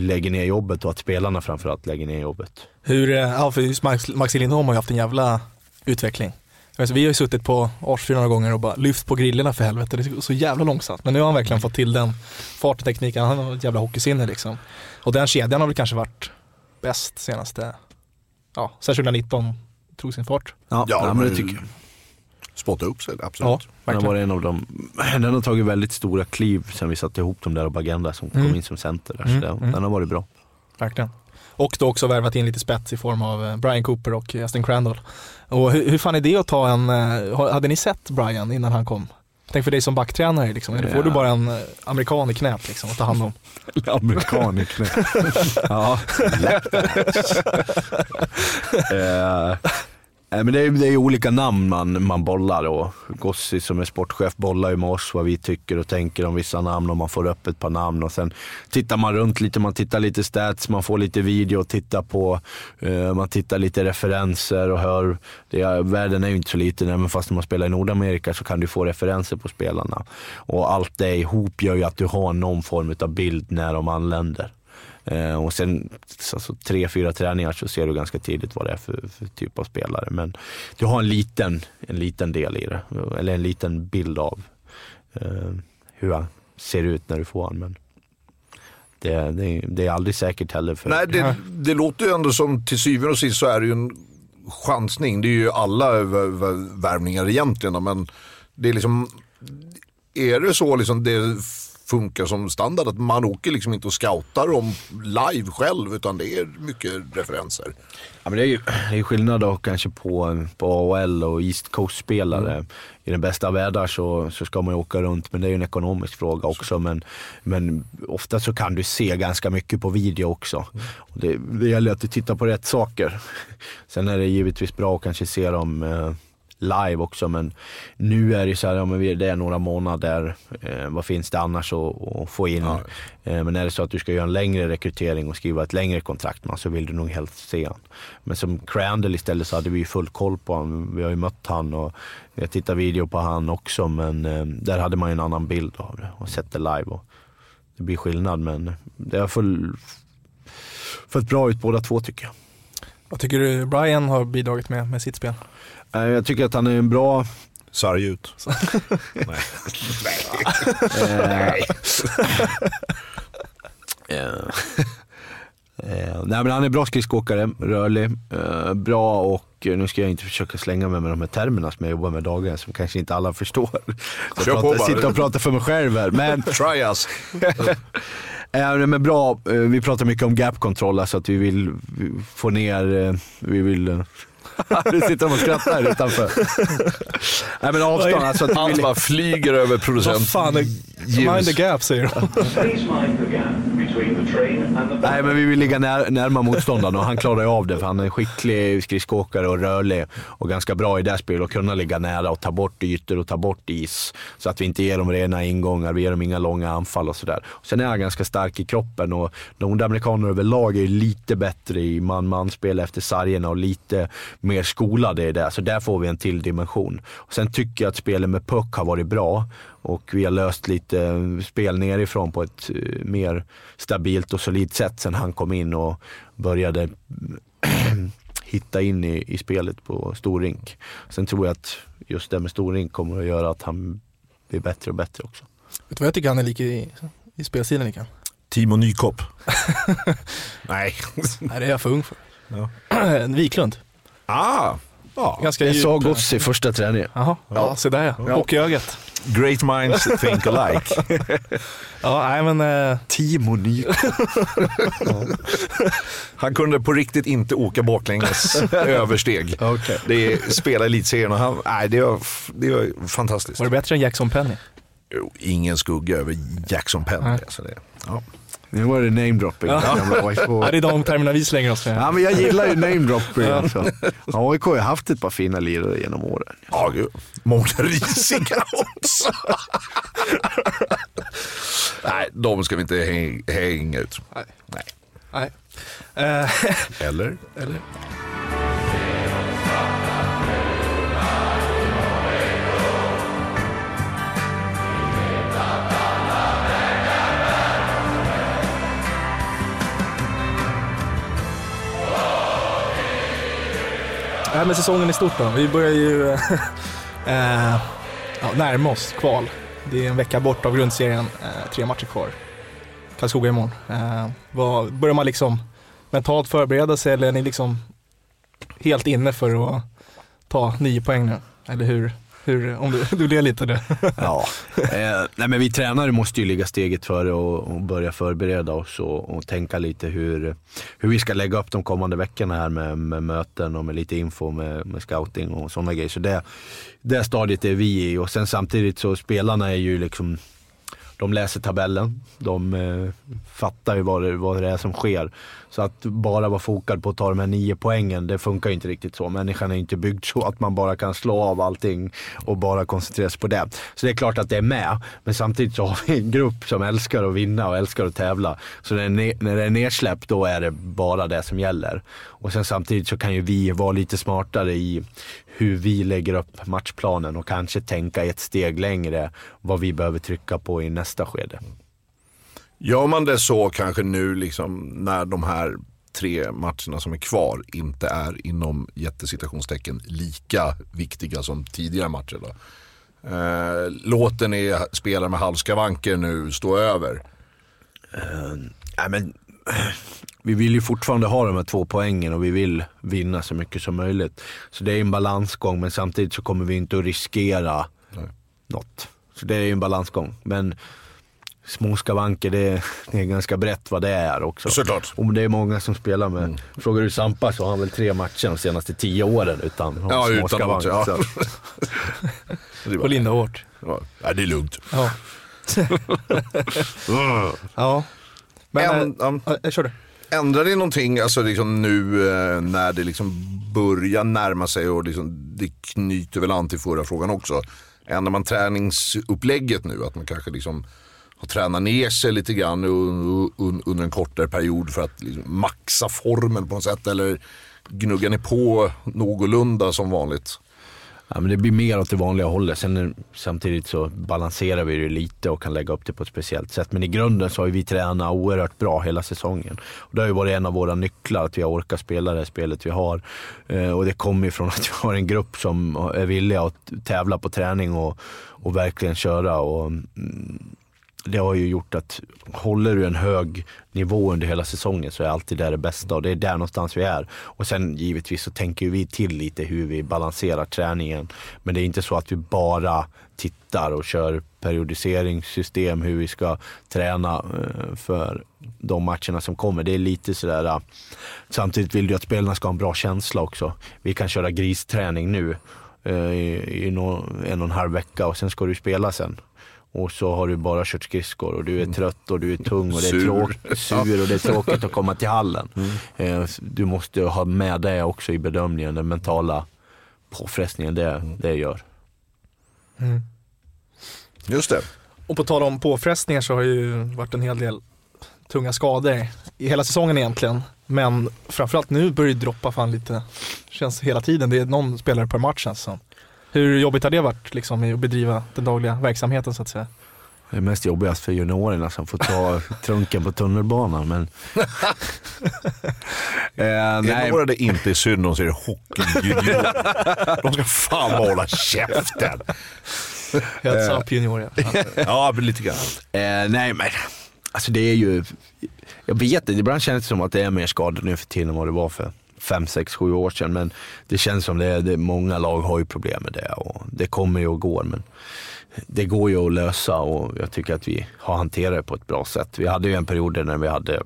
lägger ner jobbet och att spelarna framförallt lägger ner jobbet. Hur, eh, ja för just Max, Maxi Lindholm har ju haft en jävla utveckling. Alltså, vi har ju suttit på Arsfyr några gånger och bara lyft på grillorna för helvete, det är så jävla långsamt. Men nu har han verkligen fått till den farten, tekniken, han har ett jävla hockeysinne liksom. Och den kedjan har väl kanske varit bäst senaste, ja, sen 2019 tog sin fart. Ja, Ja, men det tycker jag. Spotta upp sig, Ja, absolut. Den har, varit en av dem, den har tagit väldigt stora kliv sen vi satte ihop dem där och Bagenda som kom Mm. in som center. Där, Mm, så det, mm. Den har varit bra. Verkligen. Och då också värvat in lite spets i form av eh, Brian Cooper och Justin Crandall. Och hur, hur fan är det att ta en, eh, hade ni sett Brian innan han kom? Tänk för dig som backtränare liksom, eller får Ja. du bara en eh, amerikan i knät liksom att ta hand om? [LAUGHS] Amerikan i knä. [LAUGHS] ja, lätt. [LAUGHS] men det, är, det är olika namn man, man bollar och Gossi som är sportchef bollar ju med oss vad vi tycker och tänker om vissa namn och man får upp ett par namn och sen tittar man runt lite, man tittar lite stats, man får lite video att titta på, eh, man tittar lite referenser och hör. Det är, världen är ju inte så liten, även fast man spelar i Nordamerika så kan du få referenser på spelarna. Och allt det ihop gör ju att du har någon form av bild när de anländer. Eh, och sen alltså, tre, fyra träningar så ser du ganska tidigt vad det är för, för, typ av spelare. Men du har en liten, en liten del i det, eller en liten bild av eh, hur han ser ut när du får honom. Men det, det, det, är aldrig säkert heller. För... Nej, det, det låter ju ändå som till syvende och sist så är det ju en chansning. Det är ju alla värvningar egentligen, men det är liksom, är det så liksom det funkar som standard. Att man åker liksom inte och scoutar dem live själv utan det är mycket referenser. Ja, men det är ju det är skillnad då kanske på, på AHL och East Coast-spelare. Mm. I den bästa världar så, så ska man ju åka runt, men det är ju en ekonomisk fråga också. Men, men ofta så kan du se ganska mycket på video också. Mm. Det, det gäller att du tittar på rätt saker. [LAUGHS] Sen är det givetvis bra att kanske se dem eh, live också. Men nu är det så här, ja, men det är några månader. Eh, vad finns det annars att, att få in? Ja. Eh, men är det så att du ska göra en längre rekrytering och skriva ett längre kontrakt med så vill du nog helst se honom. Men som Crandall istället så hade vi full koll på honom. Vi har ju mött han och jag tittar video på han också. Men eh, där hade man ju en annan bild av det och sett det live. Och det blir skillnad men det har fått bra ut båda två tycker jag. Vad tycker du Brian har bidragit med med sitt spel? Jag tycker att han är en bra... Sarg ut. [LAUGHS] Nej. Nej. [LAUGHS] Nej men han är bra skridskoåkare, rörlig, uh, bra och nu ska jag inte försöka slänga mig med de här termerna som jag jobbar med dagligen som kanske inte alla förstår. Jag pratar, sitter och pratar för mig själv här. Men, [LAUGHS] Try us. men bra, vi pratar mycket om gap-kontroll, alltså att vi vill få ner, vi vill [LAUGHS] du sitter och skrattar utanför. Nej men avstånd. Alltså att Allt bara flyger över producent Vad fan, mind the gap säger de. Nej men vi vill ligga när, närmare motståndaren och han klarar ju av det för han är en skicklig skridskoåkare och rörlig och ganska bra i det spelet och kunna ligga nära och ta bort ytor och ta bort is. Så att vi inte ger dem rena ingångar, vi ger dem inga långa anfall och sådär. Sen är han ganska stark i kroppen och nordamerikaner överlag är lite bättre i man-man-spel efter sargerna och lite mer skolade i det. Så där får vi en till dimension. Och sen tycker jag att spelet med puck har varit bra och vi har löst lite spel nerifrån på ett eh, mer stabilt och solidt sätt sen han kom in och började [CLEARS THROAT] hitta in i, i spelet på storrink. Sen tror jag att just det med storrink kommer att göra att han blir bättre och bättre också. Vet du vad jag tycker han är lik i, i spelstilen Nikan? Timo Nykopp. [LAUGHS] Nej. Nej, det är jag för ung för. Ja. [CLEARS THROAT] Wiklund. Ah, ja. Ganska jag sa gods i första träningen. Jaha, ja, ja se där ja. ja. Och i ögat. Great minds think alike. [LAUGHS] ja, nej men... Uh... Timo [LAUGHS] Han kunde på riktigt inte åka baklänges [LAUGHS] översteg. Okay. Det är, spela elitserien och han, nej det var, det var fantastiskt. Var det bättre än Jackson Penny? Ingen skugga över Jackson Penny. Alltså det, ja. Nu var det namedropping. Ja. [LAUGHS] ja, det är de termerna vi slänger oss med. Ja, men jag gillar ju namedropping. Alltså. AIK har haft ett par fina lirare genom åren. Ja, gud. Många risiga [LAUGHS] också. Nej, de ska vi inte hänga ut. Nej. Nej. Nej. Eller? Eller? Det här med säsongen i stort då. Vi börjar ju [LAUGHS] eh, ja, närma oss kval. Det är en vecka bort av grundserien, eh, tre matcher kvar. Karlskoga imorgon. Eh, vad, börjar man liksom mentalt förbereda sig eller är ni liksom helt inne för att ta nio poäng nu? Eller hur? Hur, om du, du ler lite nu. [LAUGHS] ja, eh, nej men vi tränare måste ju ligga steget före och, och börja förbereda oss och, och, tänka lite hur, hur vi ska lägga upp de kommande veckorna här med, med möten och med lite info med, med scouting och sådana grejer. Så det, det stadiet är vi i och sen samtidigt så spelarna är ju liksom de läser tabellen. De eh, fattar ju vad det, vad det är som sker. Så att bara vara fokad på att ta de här nio poängen, det funkar ju inte riktigt så. Människan är inte byggd så att man bara kan slå av allting och bara koncentrera sig på det. Så det är klart att det är med, men samtidigt så har vi en grupp som älskar att vinna och älskar att tävla. Så när, när det är nedsläpp då är det bara det som gäller. Och sen samtidigt så kan ju vi vara lite smartare i hur vi lägger upp matchplanen och kanske tänka ett steg längre vad vi behöver trycka på i nästa skede. Gör man det så kanske nu liksom när de här tre matcherna som är kvar inte är inom jättesituationstecken lika viktiga som tidigare matcher. Då. Eh, låter ni spelare med halvskavanker nu stå över? Uh, ja, men, vi vill ju fortfarande ha de här två poängen och vi vill vinna så mycket som möjligt. Så det är en balansgång men samtidigt så kommer vi inte att riskera Nej. något. Så det är ju en balansgång. Men små skavanker, det, det, är ganska brett vad det är också. Såklart. Och det är många som spelar med, mm. frågar du Sampa så har han väl tre matcher de senaste tio åren utan ja, små skavanker. Ja. Och linda hårt. Ja, det är lugnt. Ja. [LAUGHS] ja. Men, en, um, äh, kör du. Ändrar det någonting alltså liksom nu eh, när det liksom börjar närma sig och liksom, det knyter väl an till förra frågan också. Ändrar man träningsupplägget nu? Att man kanske liksom har tränat ner sig lite grann under en kortare period för att liksom maxa formen på något sätt? Eller gnuggar ni på någorlunda som vanligt? Ja, men det blir mer åt det vanliga hållet. Sen samtidigt så balanserar vi det lite och kan lägga upp det på ett speciellt sätt. Men i grunden så har vi tränat oerhört bra hela säsongen. Och det har ju varit en av våra nycklar, att vi har orkat spela det spelet vi har. Eh, och det kommer ifrån [LAUGHS] att vi har en grupp som är villiga att tävla på träning och, och verkligen köra. Och, mm, det har ju gjort att håller du en hög nivå under hela säsongen så är alltid det det bästa och det är där någonstans vi är. Och sen givetvis så tänker vi till lite hur vi balanserar träningen. Men det är inte så att vi bara tittar och kör periodiseringssystem hur vi ska träna eh, för de matcherna som kommer. Det är lite sådär, eh, samtidigt vill du att spelarna ska ha en bra känsla också. Vi kan köra gristräning nu eh, i en och en halv vecka och sen ska du spela sen och så har du bara kört skridskor och du är mm. trött och du är tung och det är tråkigt, [LAUGHS] sur och det är tråkigt att komma till hallen. Mm. Eh, du måste ha med det också i bedömningen, den mentala påfrestningen det, mm. det gör. Mm. Just det. Och på tal om påfrestningar så har det ju varit en hel del tunga skador i hela säsongen egentligen. Men framförallt nu börjar det droppa fan lite, känns hela tiden. Det är någon spelare per match känns alltså. Hur jobbigt har det varit liksom, att bedriva den dagliga verksamheten så att säga? Det är mest jobbigast för juniorerna som får ta [LAUGHS] trunken på tunnelbanan. Men... [LAUGHS] eh, nej. Några det inte är synd om så är det hockeyjuniorer. De ska fan bara hålla käften. [LAUGHS] Heads up junior ja. ja, lite grann. Eh, nej men, alltså det är ju, jag vet inte, ibland känns det som att det är mer skador nu för tiden än vad det var för fem, sex, sju år sedan. Men det känns som det, det många lag har ju problem med det och det kommer ju och går. Men det går ju att lösa och jag tycker att vi har hanterat det på ett bra sätt. Vi hade ju en period när vi hade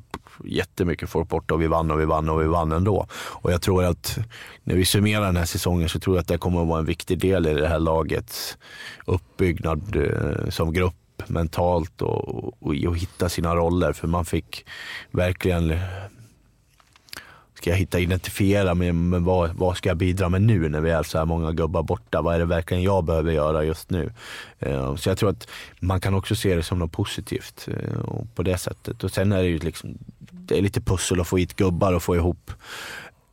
jättemycket folk borta och vi vann och vi vann och vi vann ändå. Och jag tror att när vi summerar den här säsongen så tror jag att det kommer att vara en viktig del i det här lagets uppbyggnad eh, som grupp mentalt och, och, och hitta sina roller. För man fick verkligen ska jag hitta identifiera med, med vad, vad ska jag bidra med nu när vi är så här många gubbar borta? Vad är det verkligen jag behöver göra just nu? Uh, så jag tror att man kan också se det som något positivt uh, på det sättet. Och sen är det ju liksom, det är lite pussel att få hit gubbar och få ihop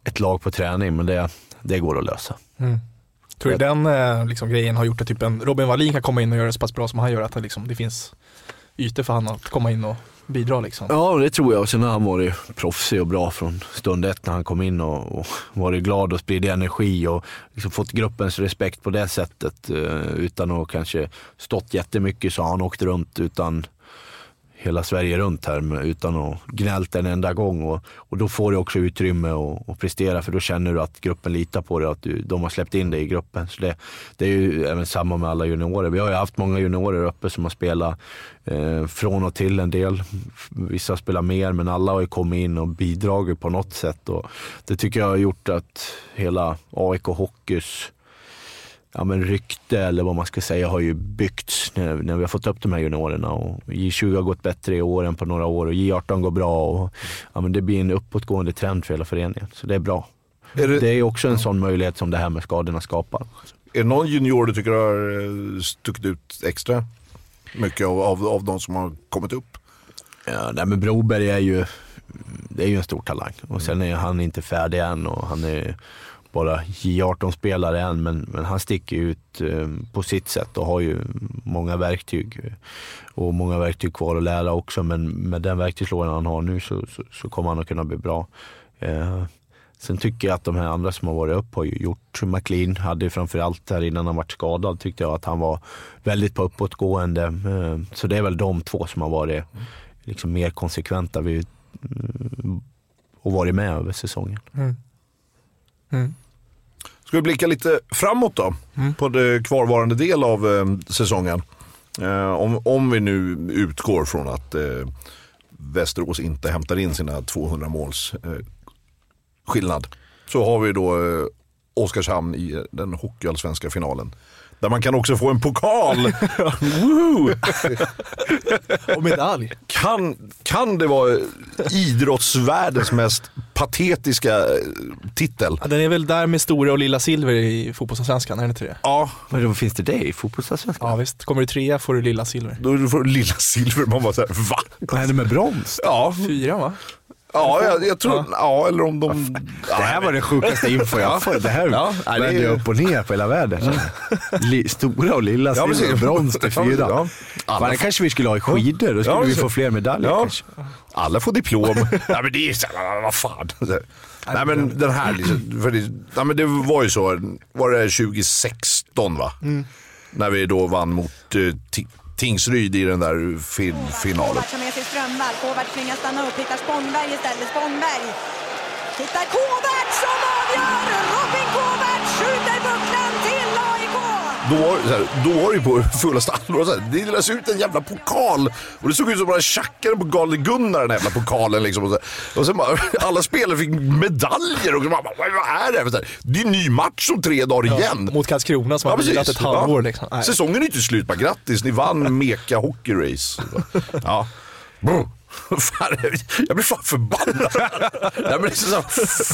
ett lag på träning, men det, det går att lösa. Mm. Tror du den eh, liksom, grejen har gjort att typ en Robin Wallin kan komma in och göra det så pass bra som han gör, att det, liksom, det finns ytor för honom att komma in och bidra liksom. Ja det tror jag och sen har han varit proffsig och bra från stund ett när han kom in och, och varit glad och spridit energi och liksom fått gruppens respekt på det sättet. Eh, utan att kanske stått jättemycket så har han åkt runt utan hela Sverige runt här utan att gnällt en enda gång. Och, och då får du också utrymme att prestera för då känner du att gruppen litar på dig och att du, de har släppt in dig i gruppen. Så det, det är ju även samma med alla juniorer. Vi har ju haft många juniorer uppe som har spelat eh, från och till en del. Vissa spelar mer men alla har ju kommit in och bidragit på något sätt. Och det tycker jag har gjort att hela AIK Hockeys ja, men rykte eller vad man ska säga har ju byggts när, när vi har fått upp de här juniorerna. Och J20 har gått bättre i år än på några år och J18 går bra. Och, ja, men det blir en uppåtgående trend för hela föreningen, så det är bra. Är det- det är också en sån möjlighet som det här med skadorna skapar. Är det någon junior du tycker har eh, stuckit ut extra mycket av, av, av de som har kommit upp? Ja, nej, men Broberg är ju, det är ju en stor talang och sen är han inte färdig än och han är bara J18-spelare än men, men han sticker ut eh, på sitt sätt och har ju många verktyg eh, och många verktyg kvar att lära också men med den verktygslådan han har nu så, så, så kommer han att kunna bli bra. Eh, Sen tycker jag att de här andra som har varit upp har ju gjort. McLean hade ju framförallt här innan han var skadad tyckte jag att han var väldigt på uppåtgående. Eh, Så det är väl de två som har varit eh, liksom mer konsekventa vid, och varit med över säsongen. Mm. Mm. Ska vi blicka lite framåt då? På det kvarvarande del av eh, säsongen. Eh, om, om vi nu utgår från att eh, Västerås inte hämtar in sina 200 måls eh, skillnad. Så har vi då eh, Oskarshamn i den hockeyallsvenska finalen. Där man kan också få en pokal. [LAUGHS] Och medalj. kan, kan det vara idrottsvärldens mest patetiska eh, titel? Ja, den är väl där med stora och lilla silver i fotbollsallsvenskan, är det inte det? Ja, Men då finns det det i fotbollsallsvenskan? Ja visst, kommer du trea får du lilla silver. då får du lilla silver. Man bara såhär, va? Vad händer med brons? Ja, Fyra va? Ja jag, jag tror, ja. eller om de... Det här var det sjukaste info jag fått. Det här Ja, det är- vänder upp och ner på hela världen. Li, stora och lilla silver och brons till fyra. Ja. Fan, det kanske vi skulle ha i skidor, då skulle vi få fler medaljer kanske. Alla får diplom. [LAUGHS] nej men det är så vad fan. Nej men den här, liksom, för det, nej, men det var ju så, var det 2016 va? När vi då vann mot eh, Tingsryd i den där fin, finalen. Kovac har med sig Strömvall. Kovac tvingas stanna upp. Hittar Spångberg istället. Spångberg hittar Kovac som avgör! Robin Kovac! Då var, så här, då var det ju på fullaste allvar. Så här, det delades ut en jävla pokal. Och det såg ut som bara tjackade på Galne Gunnar den jävla pokalen. Liksom, och, så, här. och sen bara, [LAUGHS] alla spelare fick medaljer. Och man bara, vad är det här? Så här, Det är en ny match om tre dagar igen. Mot Karlskrona som har vilat ett halvår. Liksom. Nej. Säsongen är inte slut, bara grattis. Ni vann [LAUGHS] Meka Hockey Race. Ja. [LAUGHS] Fan, jag blir fan förbannad. Nej, men det är så,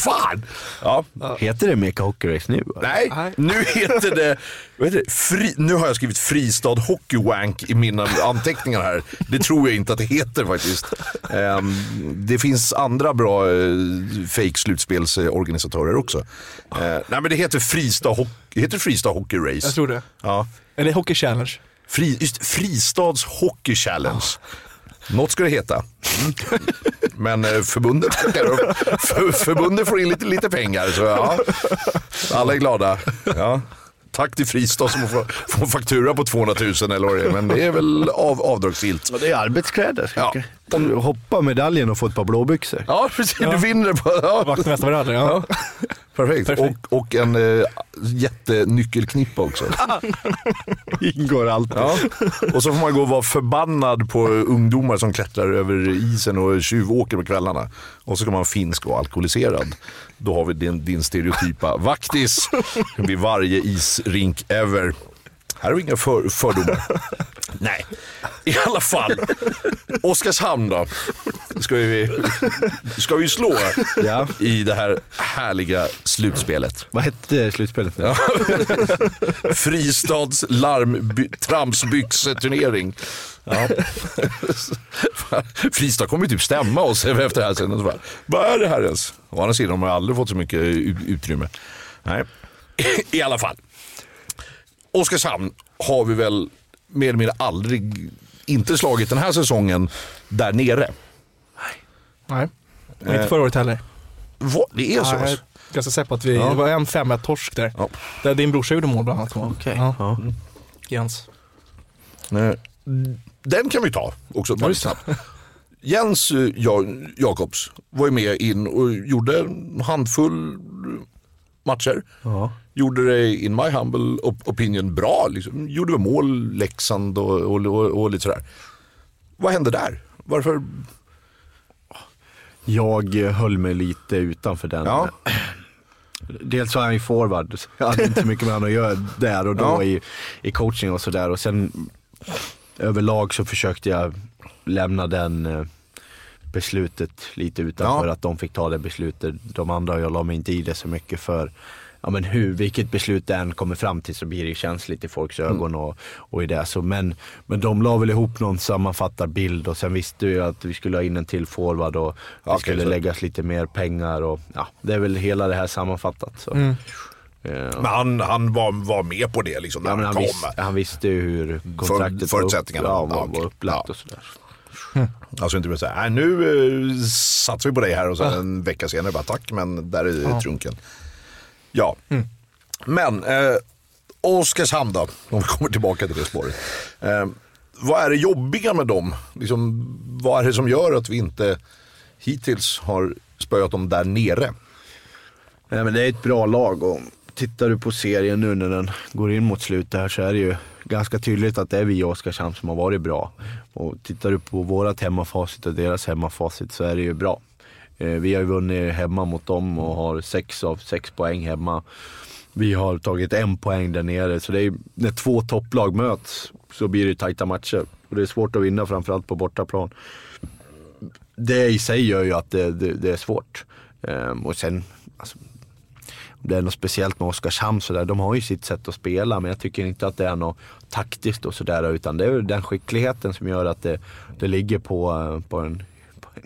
fan. Ja. Heter det Meka Hockey Race nu? Nej, Nej. nu heter det, vad heter det? Fri, nu har jag skrivit Fristad Hockey Wank i mina anteckningar här. Det tror jag inte att det heter faktiskt. Ehm, det finns andra bra uh, fake slutspelsorganisatörer också. Eh, nej men det heter Fristad, Hockey, heter Fristad Hockey Race. Jag tror det. Ja. Eller Hockey Challenge. Fri, just, Fristads Hockey Challenge. Något ska det heta. Mm. Men eh, förbundet, [LAUGHS] för, förbundet får in lite, lite pengar. Så ja, alla är glada. Ja. Tack till Fristad som får, får faktura på 200 000 eller vad det är. Men det är väl av, avdragsgillt. Ja, det är arbetskläder. Ja. Om du hoppar medaljen och får ett par blåbyxor. Ja, precis. Du vinner på... Ja. Vaktmästarmedalj, ja. Perfekt. Perfekt. Och, och en eh, jättenyckelknippa också. [LAUGHS] Ingår allt. Ja. Och så får man gå och vara förbannad på ungdomar som klättrar över isen och tjuvåker på kvällarna. Och så ska man vara finsk och alkoholiserad. Då har vi din, din stereotypa vaktis [LAUGHS] vid varje isrink ever. Här har vi inga för, fördomar. [LAUGHS] Nej, i alla fall. Oskarshamn då. Ska vi, ska vi slå Ja. i det här härliga slutspelet. Vad hette slutspelet nu? [LAUGHS] Fristads larmtramsbyxeturnering. Ja. [LAUGHS] Fristad kommer ju typ stämma oss efter det här sen. Bara, Vad är det här ens? Å andra sidan har man ju aldrig fått så mycket utrymme. Nej, i alla fall. Oskarshamn har vi väl mer eller mindre aldrig, inte slagit den här säsongen där nere. Nej. Och inte förra året heller. Vad? Det är så? Nej, jag är ganska säker på att vi, Ja. det var en 5 torsk där. Ja. Där din brorsa gjorde mål bland annat. Okej. Ja. Ja. Jens. Nej. Den kan vi ta också. Ja, just det. Jens eh, ja, Jakobs var ju med in och gjorde en handfull matcher. Ja. Gjorde det in my humble op- opinion bra. Liksom. Gjorde mål, Leksand och, och, och, och lite sådär. Vad hände där? Varför? Jag höll mig lite utanför den. Ja. Dels så är han ju forward, så jag hade inte mycket med honom att göra där och då Ja. i, i coaching och sådär. Och sen överlag så försökte jag lämna den eh, beslutet lite utanför, Ja. att de fick ta det beslutet. De andra, jag la mig inte i det så mycket för Ja men hur, vilket beslut det än kommer fram till så blir det känsligt i folks Mm. ögon och, och i det. Så, men, men de la väl ihop någon sammanfattad bild och sen visste vi att vi skulle ha in en till forward och det Okej, skulle så- läggas lite mer pengar och ja, det är väl hela det här sammanfattat. Så. Mm. Eh, Men han, han var, var med på det liksom när Ja, han han, kom. visste, han visste ju hur kontraktet förutsättningarna. var, upp, ja, Ja, var, var upplagt Ja. och sådär. [LAUGHS] Alltså inte bara säga, nej nu uh, satsar vi på dig här och sen en vecka senare bara tack men där är Ja. trunken. Ja, men eh, Oskarshamn då, om vi kommer tillbaka till det spåret. Eh, vad är det jobbiga med dem? Liksom, vad är det som gör att vi inte hittills har spöat dem där nere? Nej, men det är ett bra lag och tittar du på serien nu när den går in mot slutet här så är det ju ganska tydligt att det är vi i Oskarshamn som har varit bra. Och tittar du på vårat hemmafacit och deras hemmafacit så är det ju bra. Eh, vi har ju vunnit hemma mot dem och har sex av sex poäng hemma. Vi har tagit en poäng där nere, så det är, ju- när två topplag möts så blir det tajta matcher. Och det är svårt att vinna, framförallt på bortaplan. Det i sig gör ju att det, det, det är svårt. Ehm, och sen, alltså, det är något speciellt med Oskarshamn sådär, de har ju sitt sätt att spela men jag tycker inte att det är något taktiskt och sådär utan det är den skickligheten som gör att det, det ligger på, eh, på, en, på en,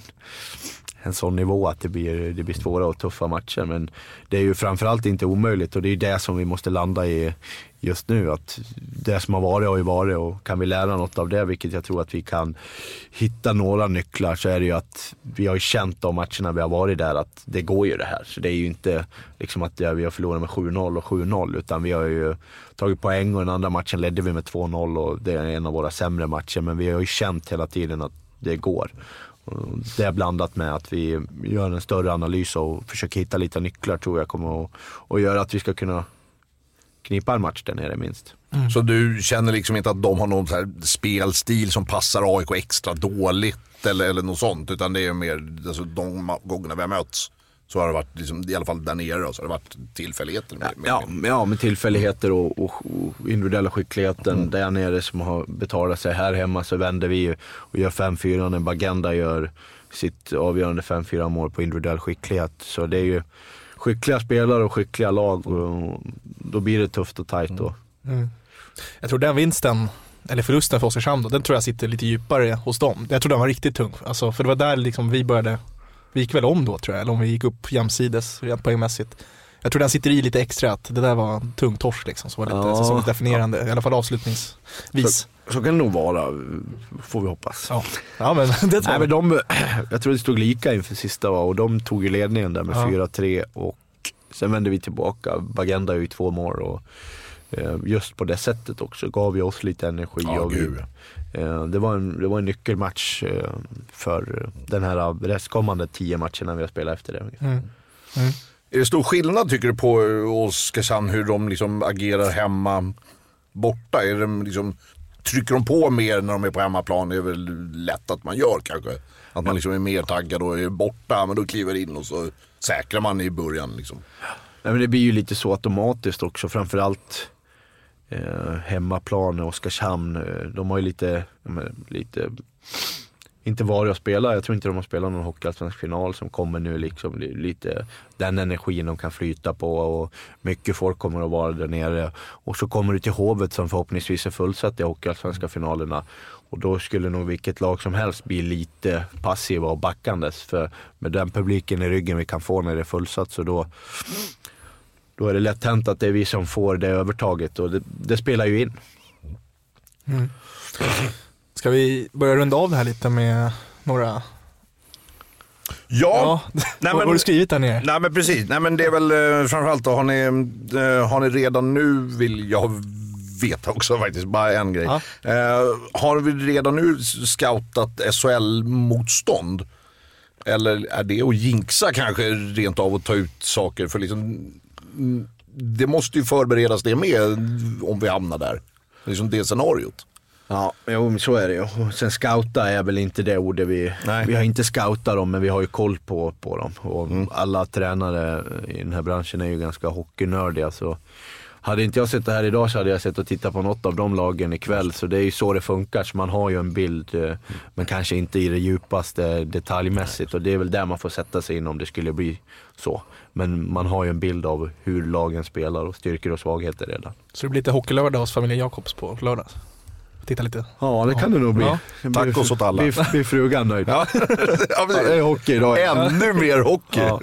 en sån nivå att det blir, det blir svåra och tuffa matcher. Men det är ju framförallt inte omöjligt och det är det som vi måste landa i just nu. Att det som har varit har ju varit och kan vi lära något av det, vilket jag tror att vi kan hitta några nycklar, så är det ju att vi har ju känt de matcherna vi har varit där att det går ju det här. Så det är ju inte liksom att vi har förlorat med 7-0 och 7-0 utan vi har ju tagit poäng och den andra matchen ledde vi med 2-0 och det är en av våra sämre matcher. Men vi har ju känt hela tiden att det går. Det blandat med att vi gör en större analys och försöker hitta lite nycklar tror jag kommer att, göra att vi ska kunna knipa en match där nere minst. Mm. Så du känner liksom inte att de har någon så här spelstil som passar AIK extra dåligt eller, eller något sånt. Utan det är mer, alltså, de gångerna vi har mötts så har det varit, liksom, i alla fall där nere, då, så har det varit tillfälligheter. Med, med, Ja, ja med tillfälligheter och, och, och individuella skickligheten där nere som har betalat sig. Här hemma så vänder vi och gör 5-4 när Bagenda gör sitt avgörande 5-4 mål på individuell skicklighet. Så det är ju skickliga spelare och skickliga lag och då blir det tufft och tajt då. Mm. Jag tror den vinsten, eller förlusten för Oskarshamn då, den tror jag sitter lite djupare hos dem. Jag tror den var riktigt tung. Alltså, för det var där liksom vi började, vi gick väl om då tror jag, eller om vi gick upp jämsides rent poängmässigt. Jag tror den sitter i lite extra att det där var en tung torsk liksom, som var lite Ja. säsongsdefinierande, i alla fall avslutningsvis. Så, så kan det nog vara, får vi hoppas. Ja, ja men [LAUGHS] det tror Nej, jag. men de, [CLEARS THROAT] jag tror det stod lika inför sista va? och de tog ju ledningen där med Ja. 4-3 och sen vände vi tillbaka. Bagenda ju två mål och just på det sättet också gav ju oss lite energi. Ja, och vi, gud. eh, det, var en, det var en nyckelmatch eh, för den här restkommande tio matcherna vi har spelat efter det. Mm. Mm. Är det stor skillnad tycker du på eh, Oskarshamn hur de liksom agerar hemma borta? Är de liksom, trycker de på mer när de är på hemmaplan? Det är väl lätt att man gör kanske. Att man liksom är mer taggad och är borta men då kliver in och så säkrar man i början. Liksom. Nej, men det blir ju lite så automatiskt också, framförallt eh, hemmaplan Oskarshamn. Eh, de har ju lite, men, lite, inte varit och spelat. Jag tror inte de har spelat någon hockeyallsvensk final som kommer nu. Liksom, lite den energin de kan flyta på och mycket folk kommer att vara där nere. Och så kommer du till Hovet som förhoppningsvis är fullsatt i hockeyallsvenska finalerna. Och då skulle nog vilket lag som helst bli lite passiva och backandes. För med den publiken i ryggen vi kan få när det är fullsatt så då då är det lätt hänt att det är vi som får det övertaget och det, det spelar ju in. Mm. Ska vi börja runda av det här lite med några, Ja, ja, [LAUGHS] Nej, vad men- har du skrivit där nere? Nej men precis, nej men det är väl eh, framförallt då, har ni, eh, har ni redan nu, vill jag veta också faktiskt, bara en grej. Ja. Eh, har vi redan nu scoutat SHL-motstånd? Eller är det att jinxa kanske rent av att ta ut saker för liksom, det måste ju förberedas det med om vi hamnar där. Liksom det scenariot. Ja, jo, men så är det ju. Sen scouta är väl inte det ordet vi... Vi har inte scoutat dem, men vi har ju koll på, på dem. Och alla tränare i den här branschen är ju ganska hockeynördiga. Så hade inte jag sett det här idag så hade jag sett och tittat på något av de lagen ikväll. Så det är ju så det funkar. Så man har ju en bild, eh, men kanske inte i det djupaste detaljmässigt. Och det är väl där man får sätta sig in om det skulle bli så. Men man har ju en bild av hur lagen spelar och styrkor och svagheter redan. Så det blir lite hockeylördag hos familjen Jakobs på lördag. Titta lite. Ja, det kan det nog bli. Ja. Tacos åt alla. Blir, blir frugan nöjd. Ja. [LAUGHS] ja, det är hockey idag. [LAUGHS] Ännu mer hockey. Ja.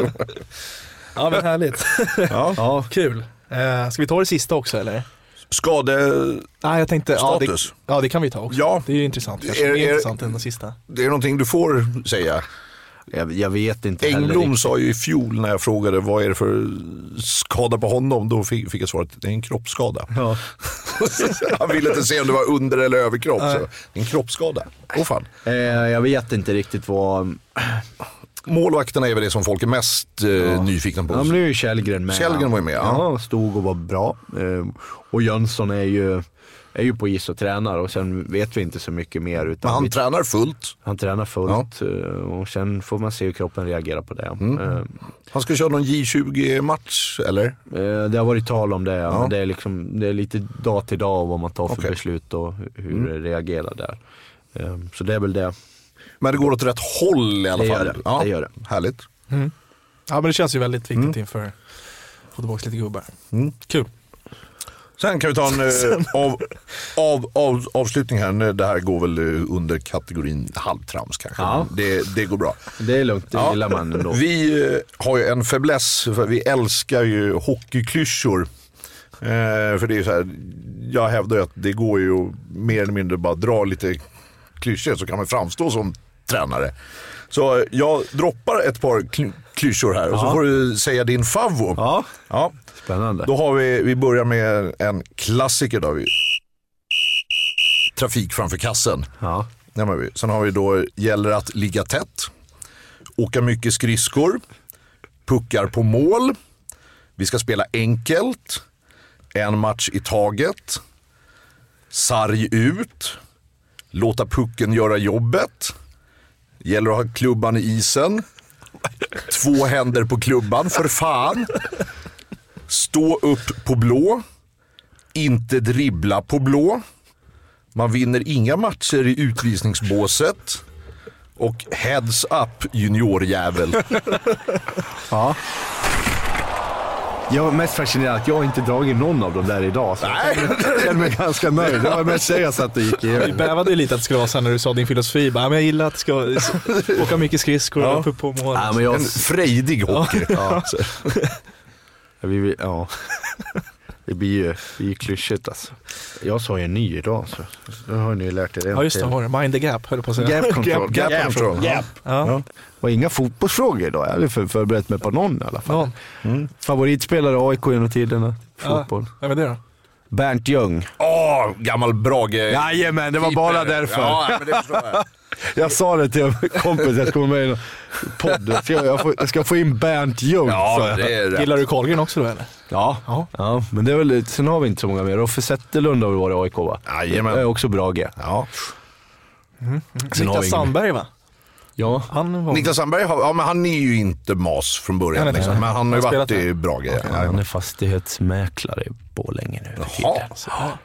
Ja men härligt. [LAUGHS] Ja. Kul. Eh, ska vi ta det sista också eller? Skade... Nej jag tänkte, ja det, Status. ja det kan vi ta också. Ja. Det är ju intressant. Kanske Är- mer är- intressant än det sista. Det är någonting du får säga. Jag, jag vet inte Engblom sa ju i fjol när jag frågade vad är det för skada på honom, då fick, fick jag svaret det är en kroppsskada. Ja. [LAUGHS] Han ville inte se om det var under eller överkropp. Så. Det är en kroppsskada. Åh fan. Eh, jag vet inte riktigt vad... Målvakterna är väl det som folk är mest eh, nyfikna på. Ja, men nu är ju Källgren med. Källgren var ju med, ja. Ja, stod och var bra. Eh, och Jönsson är ju, är ju på is och tränar och sen vet vi inte så mycket mer. Utan Men han vi, tränar fullt. han tränar fullt eh, och sen får man se hur kroppen reagerar på det. Mm. Eh, Han ska köra någon J20-match, eller? Eh, Det har varit tal om det, ja. Ja. men det är, liksom, det är lite dag till dag vad man tar för Okej. beslut och hur Mm. det reagerar där. Eh, Så det är väl det. Men det går åt rätt håll i alla Det fall. gör det. Ja, Det gör det. Härligt. Ja men det känns ju väldigt viktigt Mm. inför få tillbaka lite gubbar. Mm. Kul. Sen kan vi ta en eh, av, av, av, avslutning här. Det här går väl eh, under kategorin halvtrams kanske. Ja. Det, det går bra. Det är lugnt, det Ja. gillar man ändå. Vi eh, har ju en fäbless, för vi älskar ju hockeyklyschor. Eh, för det är ju så här, jag hävdar ju att det går ju att mer eller mindre bara dra lite klyschor så kan man framstå som tränare. Så jag droppar ett par klyschor här och så får du säga din favvo. Ja, Ja. spännande. Då har vi, vi börjar med en klassiker då. Trafik framför kassen. Ja. Har vi. Sen har vi då gäller att ligga tätt, åka mycket skridskor, puckar på mål, vi ska spela enkelt, en match i taget, sarg ut, låta pucken göra jobbet, gäller att ha klubban i isen, två händer på klubban, för fan, stå upp på blå, inte dribbla på blå, man vinner inga matcher i utvisningsbåset. Och heads up juniorjävel. Ja. Jag är mest fascinerad att jag inte dragit någon av dem där idag. Så Nej. jag känner mig ganska nöjd. Det var mest det jag satt och gick Vi igenom. bävade ju lite att det skulle vara så när du sa din filosofi. Bara, "Ja, men jag gillar att det ska åka mycket skridskor och upp på mål. Ja, men jag, En frejdig hockey. ja. [LAUGHS] Ja, vi, ja. Det blir ju, det blir klyschigt alltså. Jag sa ju ny idag så då har ni ju lärt er en Ja just det, till. har du. Mind the gap höll på att säga. Gap [LAUGHS] control. Gap, Gap control. control. Gap. Ja. Och inga fotbollsfrågor idag. Jag hade för, förberett mig på någon i alla fall. Ja. Favoritspelare AIK genom tiderna? Ja. Fotboll. Vem är det då? Bernt Ljung. Åh, gammal Brage. Jajamän, det var bara keeper. därför. Ja, men det förstår jag. [LAUGHS] Jag sa det till en kompis, jag ska vara med i en podd. Jag, jag, får, jag ska få in Bernt Ljung. Ja, jag. det är rätt. Gillar du Carlgren också då eller? Ja. Ja. ja, men det är väl, sen har vi inte så många mer. Roffe Zetterlund har väl varit AIK va? Jajamän. Det är också Brage. Ja. Sen har Niklas Sandberg va? Ja. Han var... Niklas Sandberg, ja, men han är ju inte mas från början. Nej, nej, liksom. nej. Men han har ju Han varit i Brage. Ja, Han jajamän. är fastighetsmäklare i Borlänge nu för Jaha. tiden.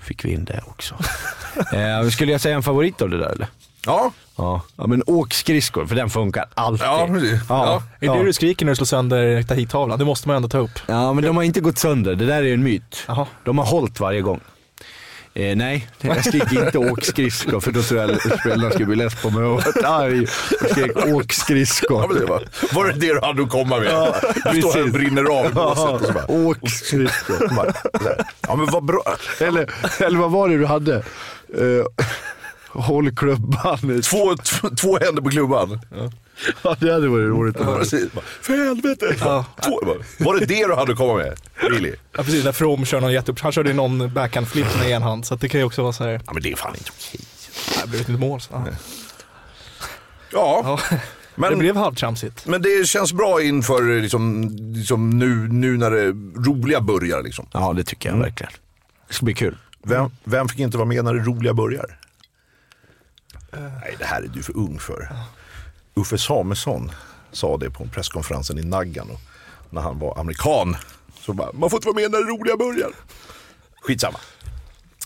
Fick vi in det också. [LAUGHS] eh, skulle jag säga en favorit av det där eller? Ja, Ja, ja men åk skridskor för den funkar alltid. ja, precis. ja. Är det det du skriker när du slår sönder Tahit-tavlan? Det måste man ändå ta upp. Ja, men de har inte gått sönder. Det där är ju en myt. Jaha. De har hållit varje gång. Eh, nej, jag skrek inte åk skridskor för då tror jag spelarna skulle bli less på mig. Jag var arg. Jag skrek åk skridskor. Ja, det var, var det det du hade att komma med? du står här och brinner av i båset och Åk skridskor. Ja men vad bra. Eller, eller vad var det du hade? Eh, håll klubban. Två, två, två händer på klubban. Ja, [LAUGHS] det hade varit roligt. att höra. Precis. Bara, För helvete. Ja. Två, bara, var det det du hade att komma med? Really? Ja precis, där From kör någon jätteupp. Han körde någon backhand-flip med en hand. Så att det kan ju också vara så här. Ja men det är fan inte okej. Det blev inte mål. Så. Ja. Ja, Ja. Det men, blev halvtramsigt. men det känns bra inför liksom, liksom nu, nu när det roliga börjar. Liksom. Ja, det tycker jag verkligen. Det ska bli kul. Vem, vem fick inte vara med när det roliga börjar? Nej, det här är du för ung för. Uffe Samuelsson sa det på presskonferensen i Naggan. Och när han var amerikan. Så bara, man får inte vara med när det roliga börjar. Skitsamma.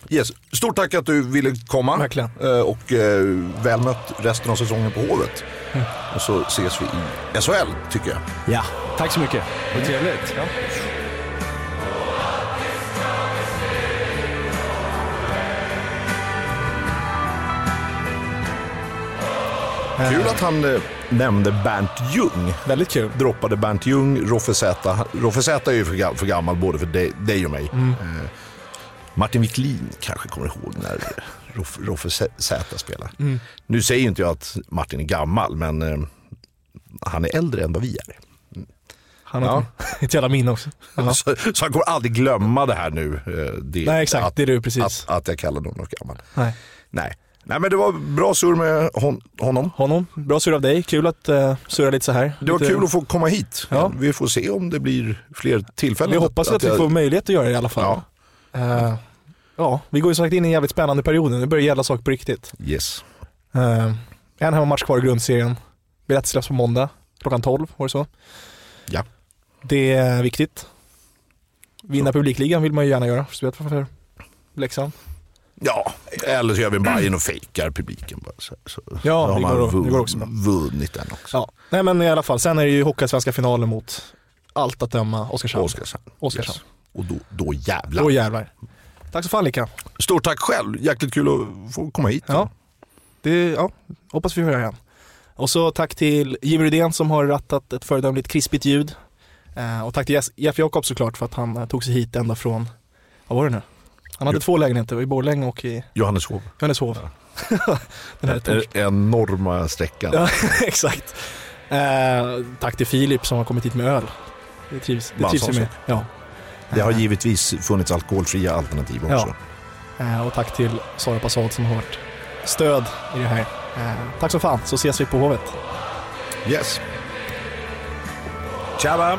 Yes. Stort tack att du ville komma. Verkligen. Eh, Och eh, väl mött resten av säsongen på Hovet. Och så ses vi i SHL tycker jag. Ja, tack så mycket. Vad trevligt. Ja. Kul att han eh, nämnde Bernt Ljung. Väldigt kul. Droppade Bernt Ljung, Roffe Z. Roffe Z är ju för, ga- för gammal både för dig, och mig. Mm. Eh, Martin Wiklin kanske kommer ihåg när Roff- Roffe Z spelade. Mm. Nu säger inte jag att Martin är gammal, men eh, han är äldre än vad vi är. Han har ett jävla minne också. [LAUGHS] Ja. Så, så han kommer aldrig glömma det här nu. eh, Det, Nej, exakt. Att, det är du precis. att, att jag kallar honom gammal. Nej. Nej. Nej, men det var bra surr med hon, honom. Honom, bra surr av dig. Kul att uh, surra lite så här. Det var lite... kul att få komma hit. Ja. Vi får se om det blir fler tillfällen. Vi hoppas att, vi jag- får möjlighet att göra det i alla fall. Ja. Eh, ja, vi går ju som sagt in i en jävligt spännande period nu. Nu börjar gälla saker på riktigt. Yes. Uh, en hemmamatch kvar i grundserien. Biljett släpps på måndag klockan 12, var det så? Ja. Det är viktigt. Vinna publikligan vill man ju gärna göra, speciellt för Leksand. Ja, eller så gör vi en Bajen och fejkar publiken bara. Så, så, Ja, så har det man går- det går också bra. vunnit den också. Ja. Nej men i alla fall, sen är det ju Hockeyallsvenska finalen mot allt att döma Oskarshamn. Oskarshamn. Oskarshamn. Yes. Och då, då jävlar. Då jävlar. Tack så fan Lika. Stort tack själv. Jäkligt kul att få komma hit. Ja, det, ja, hoppas vi får göra igen. Och så tack till Jimmy Rydén som har rattat ett föredömligt krispigt ljud. Eh, och tack till Jeff Jakob såklart för att han eh, tog sig hit ända från, vad var det nu? Han hade Jo. två lägenheter, i Borlänge och i Johanneshov. Johanneshov. [LAUGHS] Den här Den enorma sträckan. Ja, [LAUGHS] exakt. Eh, tack till Filip som har kommit hit med öl. Det trivs, det trivs vi med. Ja. Det har givetvis funnits alkoholfria alternativ också. Ja. Eh, och tack till Sara Passad som har varit stöd i det här. Eh, tack så fan, så ses vi på Hovet. Yes. Tjaba!